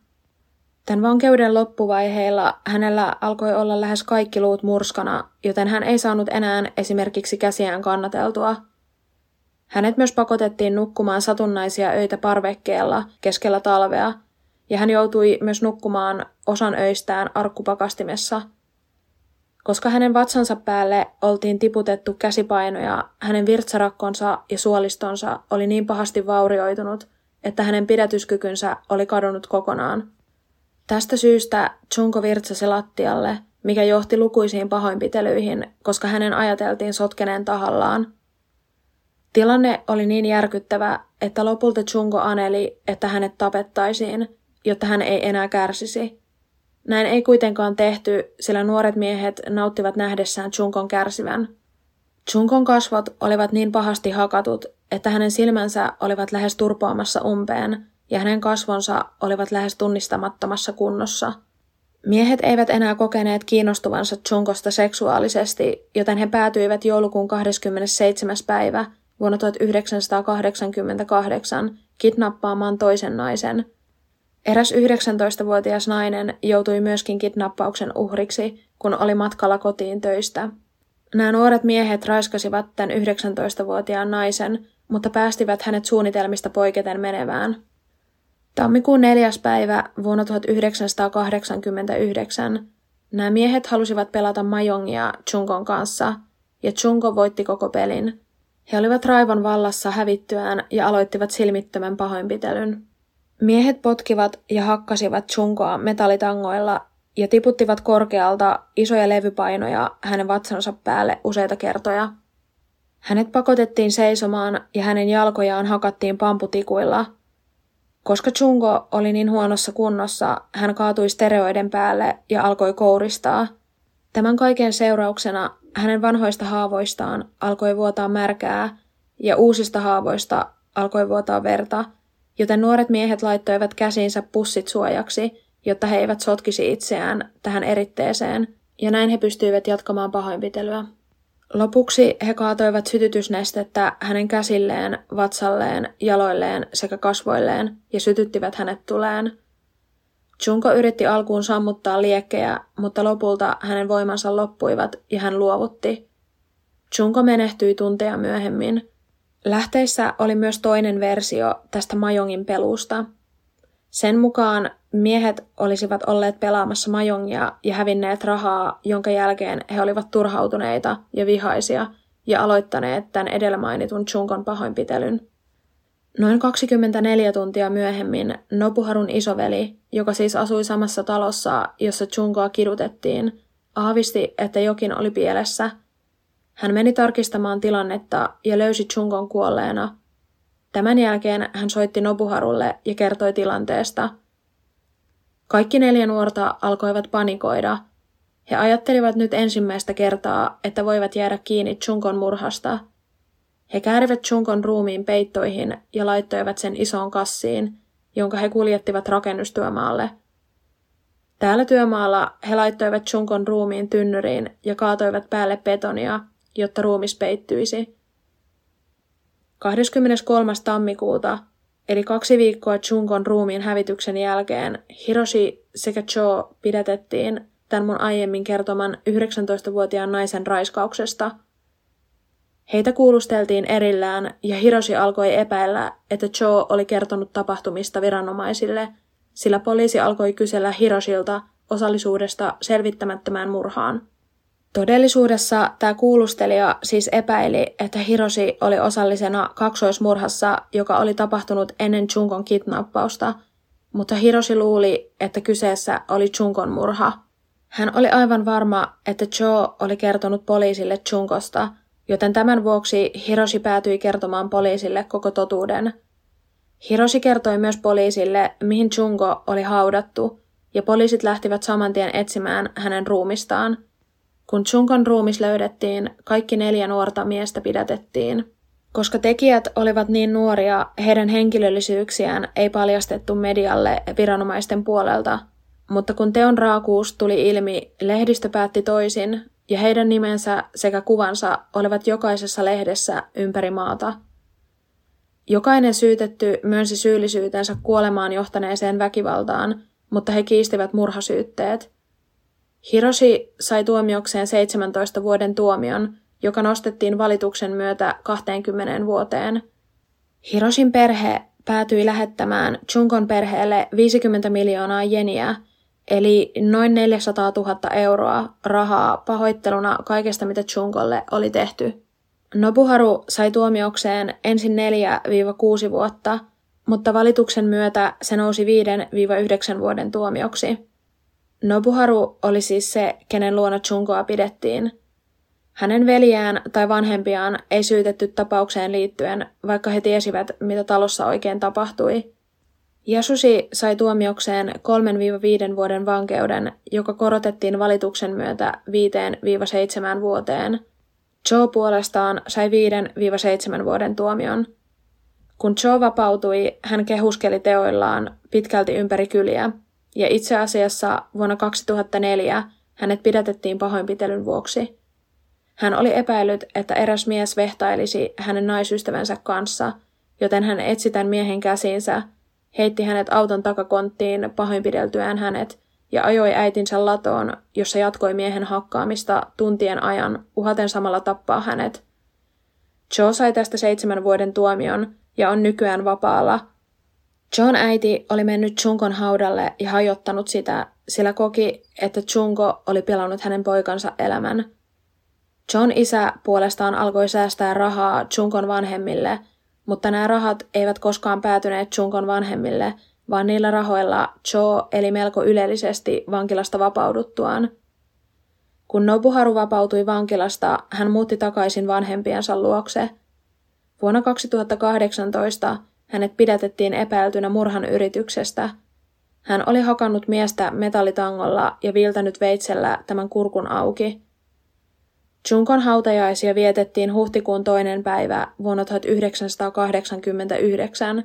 C: Tämän vankeuden loppuvaiheilla hänellä alkoi olla lähes kaikki luut murskana, joten hän ei saanut enää esimerkiksi käsiään kannateltua – hänet myös pakotettiin nukkumaan satunnaisia öitä parvekkeella keskellä talvea, ja hän joutui myös nukkumaan osan öistään arkkupakastimessa. Koska hänen vatsansa päälle oltiin tiputettu käsipainoja, hänen virtsarakkonsa ja suolistonsa oli niin pahasti vaurioitunut, että hänen pidätyskykynsä oli kadonnut kokonaan. Tästä syystä Chunko virtsasi lattialle, mikä johti lukuisiin pahoinpitelyihin, koska hänen ajateltiin sotkeneen tahallaan – Tilanne oli niin järkyttävä, että lopulta Chungo aneli, että hänet tapettaisiin, jotta hän ei enää kärsisi. Näin ei kuitenkaan tehty, sillä nuoret miehet nauttivat nähdessään Chungon kärsivän. Chungon kasvot olivat niin pahasti hakatut, että hänen silmänsä olivat lähes turpoamassa umpeen ja hänen kasvonsa olivat lähes tunnistamattomassa kunnossa. Miehet eivät enää kokeneet kiinnostuvansa Chungosta seksuaalisesti, joten he päätyivät joulukuun 27. päivä vuonna 1988 kidnappaamaan toisen naisen. Eräs 19-vuotias nainen joutui myöskin kidnappauksen uhriksi, kun oli matkalla kotiin töistä. Nämä nuoret miehet raiskasivat tämän 19-vuotiaan naisen, mutta päästivät hänet suunnitelmista poiketen menevään. Tammikuun neljäs päivä vuonna 1989 nämä miehet halusivat pelata Majongia Chunkon kanssa, ja Chunko voitti koko pelin – he olivat raivon vallassa hävittyään ja aloittivat silmittömän pahoinpitelyn. Miehet potkivat ja hakkasivat Chunkoa metallitangoilla ja tiputtivat korkealta isoja levypainoja hänen vatsansa päälle useita kertoja. Hänet pakotettiin seisomaan ja hänen jalkojaan hakattiin pamputikuilla. Koska Chungo oli niin huonossa kunnossa, hän kaatui stereoiden päälle ja alkoi kouristaa. Tämän kaiken seurauksena hänen vanhoista haavoistaan alkoi vuotaa märkää ja uusista haavoista alkoi vuotaa verta, joten nuoret miehet laittoivat käsiinsä pussit suojaksi, jotta he eivät sotkisi itseään tähän eritteeseen, ja näin he pystyivät jatkamaan pahoinpitelyä. Lopuksi he kaatoivat sytytysnestettä hänen käsilleen, vatsalleen, jaloilleen sekä kasvoilleen ja sytyttivät hänet tuleen – Junko yritti alkuun sammuttaa liekkejä, mutta lopulta hänen voimansa loppuivat ja hän luovutti. Junko menehtyi tunteja myöhemmin. Lähteissä oli myös toinen versio tästä Majongin pelusta. Sen mukaan miehet olisivat olleet pelaamassa Majongia ja hävinneet rahaa, jonka jälkeen he olivat turhautuneita ja vihaisia ja aloittaneet tämän edellä mainitun Chunkon pahoinpitelyn. Noin 24 tuntia myöhemmin Nobuharun isoveli, joka siis asui samassa talossa, jossa Chungoa kidutettiin, aavisti, että jokin oli pielessä. Hän meni tarkistamaan tilannetta ja löysi Chungon kuolleena. Tämän jälkeen hän soitti Nobuharulle ja kertoi tilanteesta. Kaikki neljä nuorta alkoivat panikoida. He ajattelivat nyt ensimmäistä kertaa, että voivat jäädä kiinni Chunkon murhasta. He käärivät Chunkon ruumiin peittoihin ja laittoivat sen isoon kassiin, jonka he kuljettivat rakennustyömaalle. Täällä työmaalla he laittoivat Chunkon ruumiin tynnyriin ja kaatoivat päälle betonia, jotta ruumis peittyisi. 23. tammikuuta, eli kaksi viikkoa Chunkon ruumiin hävityksen jälkeen, Hiroshi sekä Cho pidätettiin tämän mun aiemmin kertoman 19-vuotiaan naisen raiskauksesta. Heitä kuulusteltiin erillään ja Hiroshi alkoi epäillä, että Cho oli kertonut tapahtumista viranomaisille, sillä poliisi alkoi kysellä Hiroshilta osallisuudesta selvittämättömään murhaan. Todellisuudessa tämä kuulustelija siis epäili, että Hiroshi oli osallisena kaksoismurhassa, joka oli tapahtunut ennen Chunkon kidnappausta, mutta Hiroshi luuli, että kyseessä oli Chunkon murha. Hän oli aivan varma, että Joe oli kertonut poliisille Chunkosta, joten tämän vuoksi Hiroshi päätyi kertomaan poliisille koko totuuden. Hiroshi kertoi myös poliisille, mihin Chunko oli haudattu, ja poliisit lähtivät saman tien etsimään hänen ruumistaan – kun Chunkon ruumis löydettiin, kaikki neljä nuorta miestä pidätettiin. Koska tekijät olivat niin nuoria, heidän henkilöllisyyksiään ei paljastettu medialle viranomaisten puolelta. Mutta kun teon raakuus tuli ilmi, lehdistö päätti toisin, ja heidän nimensä sekä kuvansa olivat jokaisessa lehdessä ympäri maata. Jokainen syytetty myönsi syyllisyytensä kuolemaan johtaneeseen väkivaltaan, mutta he kiistivät murhasyytteet – Hiroshi sai tuomiokseen 17 vuoden tuomion, joka nostettiin valituksen myötä 20 vuoteen. Hiroshin perhe päätyi lähettämään Chunkon perheelle 50 miljoonaa jeniä, eli noin 400 000 euroa rahaa pahoitteluna kaikesta, mitä Chunkolle oli tehty. Nobuharu sai tuomiokseen ensin 4-6 vuotta, mutta valituksen myötä se nousi 5-9 vuoden tuomioksi. Nobuharu oli siis se, kenen luona Chunkoa pidettiin. Hänen veljään tai vanhempiaan ei syytetty tapaukseen liittyen, vaikka he tiesivät, mitä talossa oikein tapahtui. Yasushi sai tuomiokseen 3-5 vuoden vankeuden, joka korotettiin valituksen myötä 5-7 vuoteen. Joe puolestaan sai 5-7 vuoden tuomion. Kun Joe vapautui, hän kehuskeli teoillaan pitkälti ympäri kyliä – ja itse asiassa vuonna 2004 hänet pidätettiin pahoinpitelyn vuoksi. Hän oli epäillyt, että eräs mies vehtailisi hänen naisystävänsä kanssa, joten hän etsi tämän miehen käsiinsä, heitti hänet auton takakonttiin pahoinpideltyään hänet ja ajoi äitinsä latoon, jossa jatkoi miehen hakkaamista tuntien ajan, uhaten samalla tappaa hänet. Joe sai tästä seitsemän vuoden tuomion ja on nykyään vapaalla – John äiti oli mennyt Chunkon haudalle ja hajottanut sitä, sillä koki, että Chunko oli pilannut hänen poikansa elämän. John isä puolestaan alkoi säästää rahaa Chunkon vanhemmille, mutta nämä rahat eivät koskaan päätyneet Chunkon vanhemmille, vaan niillä rahoilla Joe eli melko ylellisesti vankilasta vapauduttuaan. Kun Nobuharu vapautui vankilasta, hän muutti takaisin vanhempiensa luokse. Vuonna 2018 hänet pidätettiin epäiltynä murhan yrityksestä. Hän oli hakannut miestä metallitangolla ja viiltänyt veitsellä tämän kurkun auki. Junkon hautajaisia vietettiin huhtikuun toinen päivä vuonna 1989.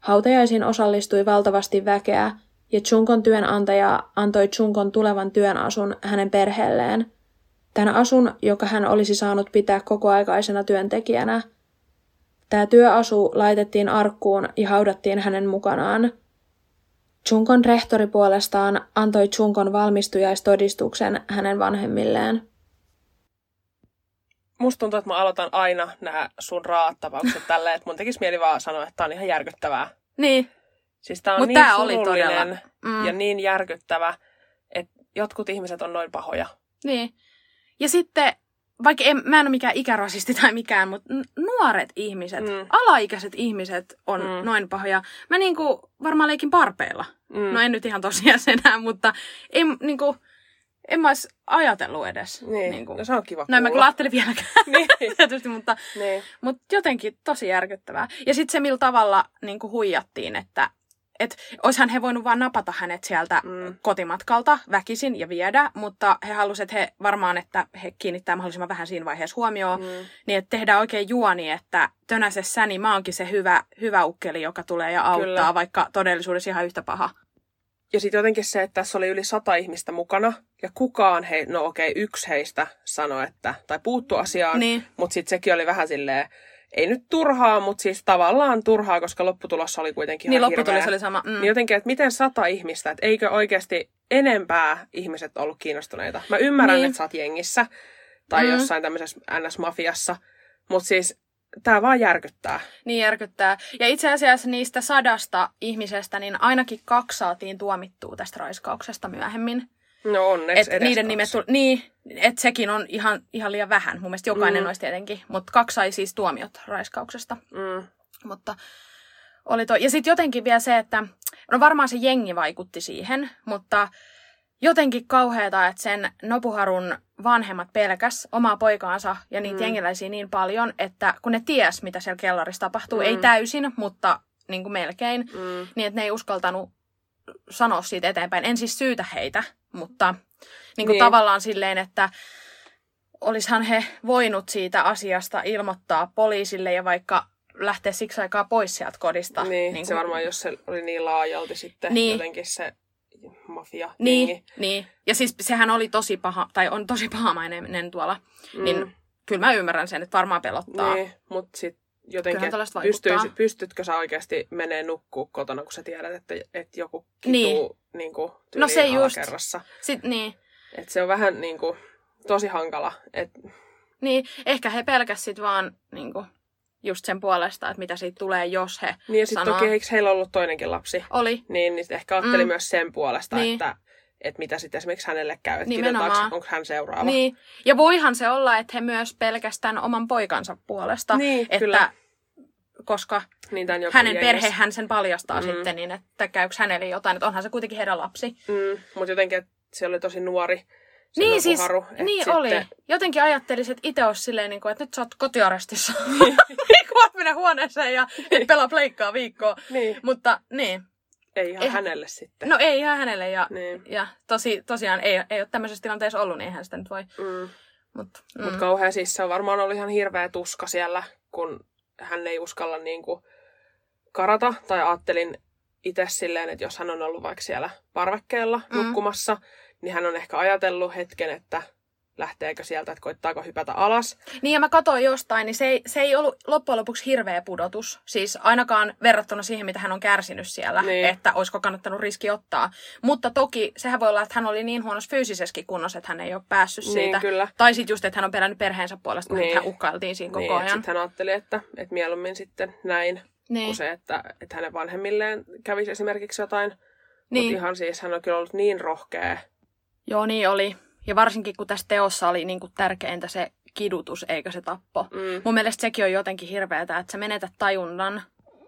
C: Hautajaisiin osallistui valtavasti väkeä ja Junkon työnantaja antoi Junkon tulevan työnasun hänen perheelleen. Tämän asun, joka hän olisi saanut pitää kokoaikaisena työntekijänä – Tämä työasu laitettiin arkkuun ja haudattiin hänen mukanaan. Chunkon rehtori puolestaan antoi Chunkon valmistujaistodistuksen hänen vanhemmilleen.
B: Musta tuntuu, että mä aloitan aina nämä sun raattapaukset tälleen, että mun tekisi mieli vaan sanoa, että tää on ihan järkyttävää.
A: Niin.
B: Siis tää on Mut niin tää oli todella. Mm. ja niin järkyttävä, että jotkut ihmiset on noin pahoja.
A: Niin. Ja sitten vaikka en, mä en ole mikään ikärasisti tai mikään, mutta nuoret ihmiset, mm. alaikäiset ihmiset on mm. noin pahoja. Mä niinku varmaan leikin parpeilla. Mm. No en nyt ihan tosiaan enää, mutta en, niinku, en mä olisi ajatellut edes.
B: Niin.
A: Niinku.
B: No se on kiva
A: No en mä kyllä ajattelin vieläkään niin. tietysti, mutta, niin. mutta jotenkin tosi järkyttävää. Ja sitten se, millä tavalla niinku huijattiin, että että oishan he voinut vaan napata hänet sieltä mm. kotimatkalta väkisin ja viedä, mutta he halusivat, että he varmaan, että he kiinnittää mahdollisimman vähän siinä vaiheessa huomioon, mm. niin että tehdään oikein juoni, että tönäse säni, mä oonkin se hyvä, hyvä ukkeli, joka tulee ja auttaa, Kyllä. vaikka todellisuudessa ihan yhtä paha.
B: Ja sitten jotenkin se, että tässä oli yli sata ihmistä mukana, ja kukaan, he, no okei, okay, yksi heistä sanoi, että, tai puuttu asiaan, niin. mutta sitten sekin oli vähän silleen, ei nyt turhaa, mutta siis tavallaan turhaa, koska lopputulos oli kuitenkin
A: Niin, lopputulos oli sama.
B: Mm. Niin jotenkin, että miten sata ihmistä, että eikö oikeasti enempää ihmiset ollut kiinnostuneita. Mä ymmärrän, niin. että sä oot jengissä tai mm. jossain tämmöisessä NS-mafiassa, mutta siis tämä vaan järkyttää.
A: Niin järkyttää. Ja itse asiassa niistä sadasta ihmisestä, niin ainakin kaksi saatiin tuomittua tästä raiskauksesta myöhemmin.
B: No onneksi
A: et niiden nimet tuli, Niin, että sekin on ihan, ihan liian vähän. Mun mielestä jokainen mm. olisi tietenkin. Mutta kaksi sai siis tuomiot raiskauksesta.
B: Mm.
A: Mutta oli toi. Ja sitten jotenkin vielä se, että no varmaan se jengi vaikutti siihen, mutta jotenkin kauheata, että sen Nopuharun vanhemmat pelkäs omaa poikaansa ja niitä mm. jengiläisiä niin paljon, että kun ne ties, mitä siellä kellarissa tapahtuu, mm. ei täysin, mutta niin kuin melkein, mm. niin että ne ei uskaltanut sanoa siitä eteenpäin. En siis syytä heitä, mutta niin kuin niin. tavallaan silleen, että olisihan he voinut siitä asiasta ilmoittaa poliisille ja vaikka lähteä siksi aikaa pois sieltä kodista.
B: Niin, niin se kuin... varmaan, jos se oli niin laajalti sitten niin. jotenkin se mafia.
A: Niin, niin, ja siis sehän oli tosi paha, tai on tosi pahamainen tuolla, mm. niin kyllä mä ymmärrän sen, että varmaan pelottaa.
B: Niin, mutta sitten jotenkin, pystyisit, pystytkö sä oikeasti menee nukkuu kotona, kun sä tiedät, että, että joku kituu niin. Niin kuin, no se just. kerrassa.
A: Sit, niin.
B: Et se on vähän niin kuin, tosi hankala. Et...
A: Niin, ehkä he pelkäsivät vaan niin kuin, just sen puolesta, että mitä siitä tulee, jos he
B: Niin ja sitten toki eikö heillä ollut toinenkin lapsi?
A: Oli.
B: Niin, niin ehkä ajatteli mm. myös sen puolesta, niin. että että mitä sitten esimerkiksi hänelle käy, että onko hän seuraava.
A: Niin, ja voihan se olla, että he myös pelkästään oman poikansa puolesta,
B: niin,
A: että
B: kyllä.
A: koska niin, hänen perhehän sen paljastaa mm. sitten, niin että käykö hänelle jotain, että onhan se kuitenkin heidän lapsi.
B: Mm, mutta jotenkin, että se oli tosi nuori,
A: niin
B: siis,
A: haru, niin sitten... oli. Jotenkin ajattelisin, että itse olisi silleen, niin kuin, että nyt sä oot kotiarestissa. voit mennä huoneeseen ja pelaa pleikkaa viikkoa.
B: Niin.
A: Mutta niin.
B: Ei ihan eh, hänelle sitten.
A: No ei ihan hänelle. Ja, niin. ja tosi, tosiaan ei, ei ole tämmöisessä tilanteessa ollut, niin eihän sitä nyt voi.
B: Mm. Mutta mm. Mut kauhean siis se on varmaan ollut ihan hirveä tuska siellä, kun hän ei uskalla niin kuin karata. Tai ajattelin itse silleen, että jos hän on ollut vaikka siellä parvekkeella mm. nukkumassa, niin hän on ehkä ajatellut hetken, että lähteekö sieltä, että koittaako hypätä alas.
A: Niin ja mä katsoin jostain, niin se ei, se ei ollut loppujen lopuksi hirveä pudotus. Siis ainakaan verrattuna siihen, mitä hän on kärsinyt siellä, niin. että olisiko kannattanut riski ottaa. Mutta toki sehän voi olla, että hän oli niin huonossa fyysisessäkin kunnossa, että hän ei ole päässyt niin, siitä.
B: Kyllä.
A: Tai sitten just, että hän on perännyt perheensä puolesta, kun niin. hän uhkailtiin siinä koko
B: niin,
A: ajan.
B: Sitten hän ajatteli, että, että mieluummin sitten näin, niin. kuin se, että, että hänen vanhemmilleen kävisi esimerkiksi jotain. Niin. Mutta ihan siis hän on kyllä ollut niin rohkea
A: Joo, niin oli. Ja varsinkin kun tässä teossa oli niin kuin tärkeintä se kidutus, eikä se tappo. Mm. Mun mielestä sekin on jotenkin hirveätä, että sä menetät tajunnan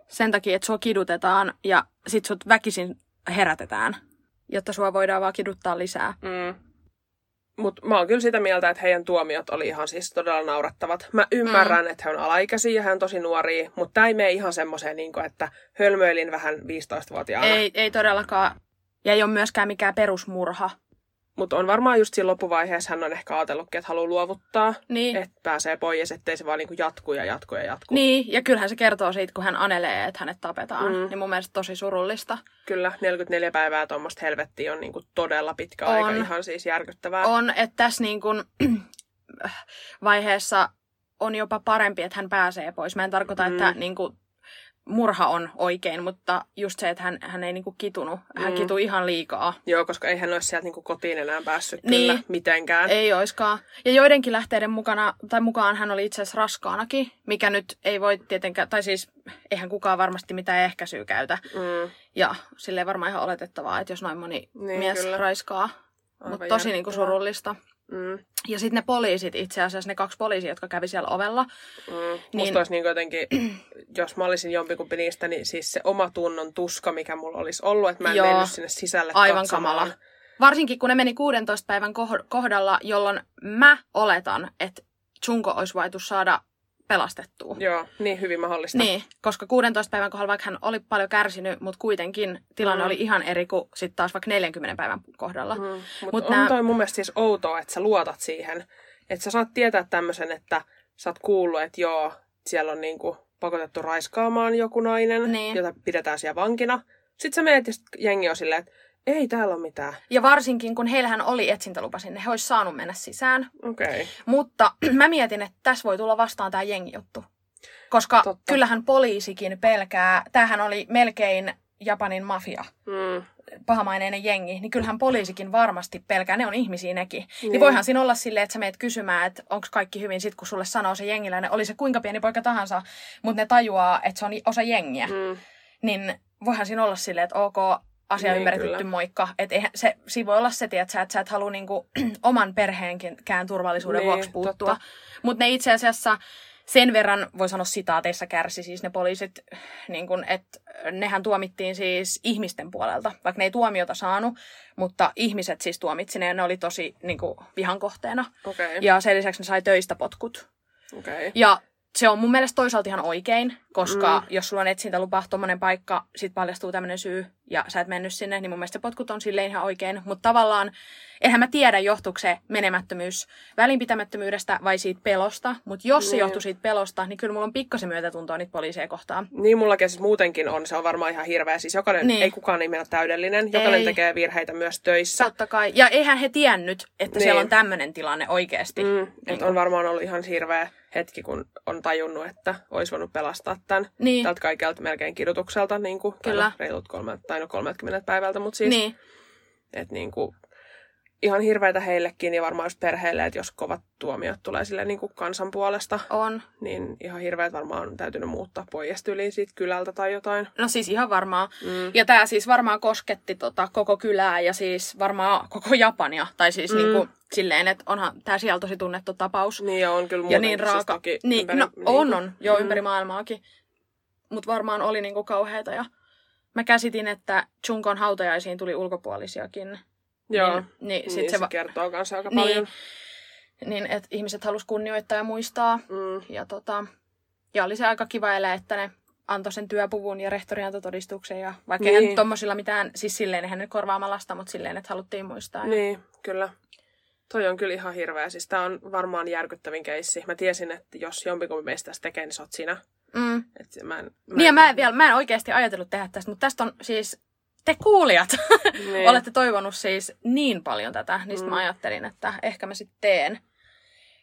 A: sen takia, että sua kidutetaan ja sit sut väkisin herätetään, jotta sua voidaan vaan kiduttaa lisää.
B: Mm. Mutta mä oon kyllä sitä mieltä, että heidän tuomiot oli ihan siis todella naurattavat. Mä ymmärrän, mm. että he on alaikäisiä ja hän on tosi nuoria, mutta tämä ei mene ihan semmoiseen, niin että hölmöilin vähän 15-vuotiaana.
A: Ei, ei todellakaan. Ja ei ole myöskään mikään perusmurha.
B: Mutta on varmaan just siinä loppuvaiheessa hän on ehkä ajatellutkin, että haluaa luovuttaa,
A: niin.
B: että pääsee pois, ettei se vaan niinku jatku ja jatku ja jatku.
A: Niin, ja kyllähän se kertoo siitä, kun hän anelee, että hänet tapetaan. Mm. Niin mun mielestä tosi surullista.
B: Kyllä, 44 päivää tuommoista helvettiä on niinku todella pitkä on. aika, ihan siis järkyttävää.
A: On, että tässä niinku vaiheessa on jopa parempi, että hän pääsee pois. Mä en tarkoita, mm. että niinku murha on oikein, mutta just se, että hän, hän ei niinku kitunut. Hän mm. kitui ihan liikaa.
B: Joo, koska ei hän olisi sieltä niinku kotiin enää päässyt niin, kyllä mitenkään.
A: Ei oiskaan. Ja joidenkin lähteiden mukana, tai mukaan hän oli itse asiassa raskaanakin, mikä nyt ei voi tietenkään, tai siis eihän kukaan varmasti mitään ehkäisyä käytä.
B: Mm.
A: Ja silleen varmaan ihan oletettavaa, että jos noin moni niin, mies kyllä. raiskaa. Mutta tosi niinku surullista.
B: Mm.
A: Ja sitten ne poliisit, itse asiassa ne kaksi poliisia, jotka kävi siellä ovella.
B: Mm. Niin... Musta olisi niin jotenkin, jos mä olisin jompikumpi niistä, niin siis se oma tunnon tuska, mikä mulla olisi ollut, että mä en Joo. mennyt sinne sisälle
A: Aivan kamala. Varsinkin kun ne meni 16 päivän kohdalla, jolloin mä oletan, että Chunko olisi voitu saada pelastettua.
B: Joo, niin hyvin mahdollista.
A: Niin, koska 16 päivän kohdalla, vaikka hän oli paljon kärsinyt, mutta kuitenkin tilanne
B: Mm.
A: oli ihan eri kuin sitten taas vaikka 40 päivän kohdalla.
B: Mm. Mutta
A: Mut
B: on
A: nää-
B: toi mun mielestä siis outoa, että sä luotat siihen. Että sä saat tietää tämmöisen, että sä oot kuullut, että joo, siellä on niinku pakotettu raiskaamaan joku nainen,
A: Niin.
B: jota pidetään siellä vankina. Sitten sä meet ja sit jengi on silleen, että ei täällä ole mitään.
A: Ja varsinkin, kun heillähän oli etsintälupa sinne, he olisi saanut mennä sisään.
B: Okei. Okay.
A: Mutta mä mietin, että tässä voi tulla vastaan tämä jengijuttu. Koska
B: Totta.
A: Kyllähän poliisikin pelkää, tämähän oli melkein Japanin mafia,
B: Mm.
A: pahamaineinen jengi, niin kyllähän poliisikin varmasti pelkää, ne on ihmisiä nekin. Niin,
B: Niin.
A: voihan siinä olla silleen, että sä meet kysymään, että onko kaikki hyvin, sit kun sulle sanoo se jengiläinen, oli se kuinka pieni poika tahansa, mutta ne tajuaa, että se on osa jengiä. Mm. Niin voihan siinä olla silleen, että ok, asia
B: Niin,
A: ymmärretty,
B: kyllä.
A: moikka. Että eihän se, siinä voi olla se, että sä, että sä et halua niinku, oman perheenkään turvallisuuden
B: Niin,
A: vuoksi puuttua. Mutta ne itse asiassa sen verran, voi sanoa sitaateissa kärsi siis ne poliisit, niin kun, että nehän tuomittiin siis ihmisten puolelta, vaikka ne ei tuomiota saanut, mutta ihmiset siis tuomitsi ne ja ne oli tosi niin kuin, vihan kohteena.
B: Okay.
A: Ja sen lisäksi ne sai töistä potkut.
B: Okay.
A: Ja se on mun mielestä toisaalta ihan oikein, koska
B: Mm.
A: jos sulla on etsintälupa, tommonen paikka, sit paljastuu tämmöinen syy ja sä et mennyt sinne, niin mun mielestä se potkut on silleen ihan oikein. Mutta tavallaan, eihän mä tiedä johtuuko se menemättömyys välinpitämättömyydestä vai siitä pelosta, mutta jos se
B: Niin.
A: johtuu siitä pelosta, niin kyllä mulla on pikkasen myötätuntoa niitä poliiseja kohtaan.
B: Niin mullakin siis muutenkin on, se on varmaan ihan hirveä. Siis jokainen, niin.
A: Niin.
B: ei kukaan ei mene täydellinen. Jokainen
A: Ei.
B: tekee virheitä myös töissä.
A: Totta kai. Ja eihän he tiennyt, että
B: Niin.
A: siellä on tämmöinen tilanne oikeasti.
B: Mm, et on varmaan ollut ihan hirveä hetki, kun on tajunnut, että olisi voinut pelastaa tämän
A: Niin.
B: tältä kaikelta melkein kidutukselta, niin kuin, tai
A: Kyllä.
B: no, reilut kolme, tai no 30 päivältä, mutta siis,
A: Niin.
B: että niin kuin, ihan hirveätä heillekin ja varmaan just perheelle, että jos kovat tuomiot tulee sille niin kuin kansan puolesta,
A: On.
B: niin ihan hirveät varmaan on täytynyt muuttaa pois yli siitä kylältä tai jotain.
A: No siis ihan varmaan.
B: Mm.
A: Ja tämä siis varmaan kosketti tota koko kylää ja siis varmaan koko Japania. Tai siis
B: Mm.
A: mm. niinku silleen, että onhan tämä siellä tosi tunnettu tapaus.
B: Niin ja on kyllä
A: ja niin
B: siis
A: raaka.
B: toki
A: niin,
B: ympäri,
A: no,
B: niin
A: on,
B: kuin-
A: on. Joo,
B: Mm.
A: ympäri maailmaakin. Mutta varmaan oli niinku kauheita. Ja mä käsitin, että Chunkon hautajaisiin tuli ulkopuolisiakin.
B: Joo,
A: Niin, niin, sit
B: niin
A: se,
B: se
A: va-
B: kertoo kanssa aika
A: Niin.
B: paljon.
A: niin että ihmiset halus kunnioittaa ja muistaa.
B: Mm.
A: Ja, tota, ja oli se aika kiva ele, että ne antoi sen työpuvun ja rehtori antoi todistuksen. Ja vaikka niin. Eihän tommosilla mitään, siis silleen eihän nyt korvaama lasta, mutta silleen, että haluttiin muistaa.
B: Niin, kyllä. Toi on kyllä ihan hirveä. Siis tää on varmaan järkyttävin keissi. Mä tiesin, että jos jompikumpi meistä tästä tekee, niin sä oot sinä.
A: Mm.
B: Et mä en, mä
A: Niin ja mä en, vielä, mä en oikeasti ajatellut tehdä tästä, mutta tästä on siis, te kuulijat
B: Niin.
A: olette toivonut siis niin paljon tätä, niin
B: Mm.
A: mä ajattelin, että ehkä mä sitten teen.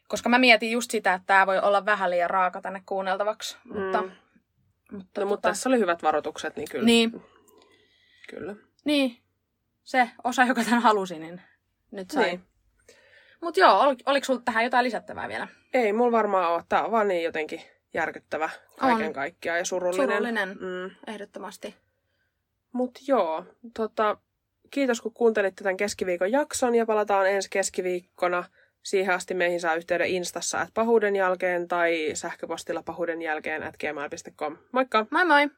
A: Koska mä mietin just sitä, että tämä voi olla vähän liian raaka tänne kuunneltavaksi.
B: Mm.
A: Mutta, mutta,
B: No, mutta tässä oli hyvät varoitukset, niin kyllä.
A: Niin,
B: Kyllä.
A: niin, se osa, joka tämän halusi, niin nyt sai. Niin. Mutta joo, ol, oliko sulla tähän jotain lisättävää vielä?
B: Ei mulla varmaan ole. Tää on vaan niin jotenkin järkyttävä kaiken
A: On.
B: kaikkiaan ja surullinen.
A: Surullinen,
B: Mm.
A: ehdottomasti.
B: Mut joo, tota, kiitos kun kuuntelitte tämän keskiviikon jakson ja palataan ensi keskiviikkona. Siihen asti meihin saa yhteyden Instassa at pahuuden jälkeen tai sähköpostilla pahuuden jälkeen at gmail.com. Moikka!
A: Moi moi!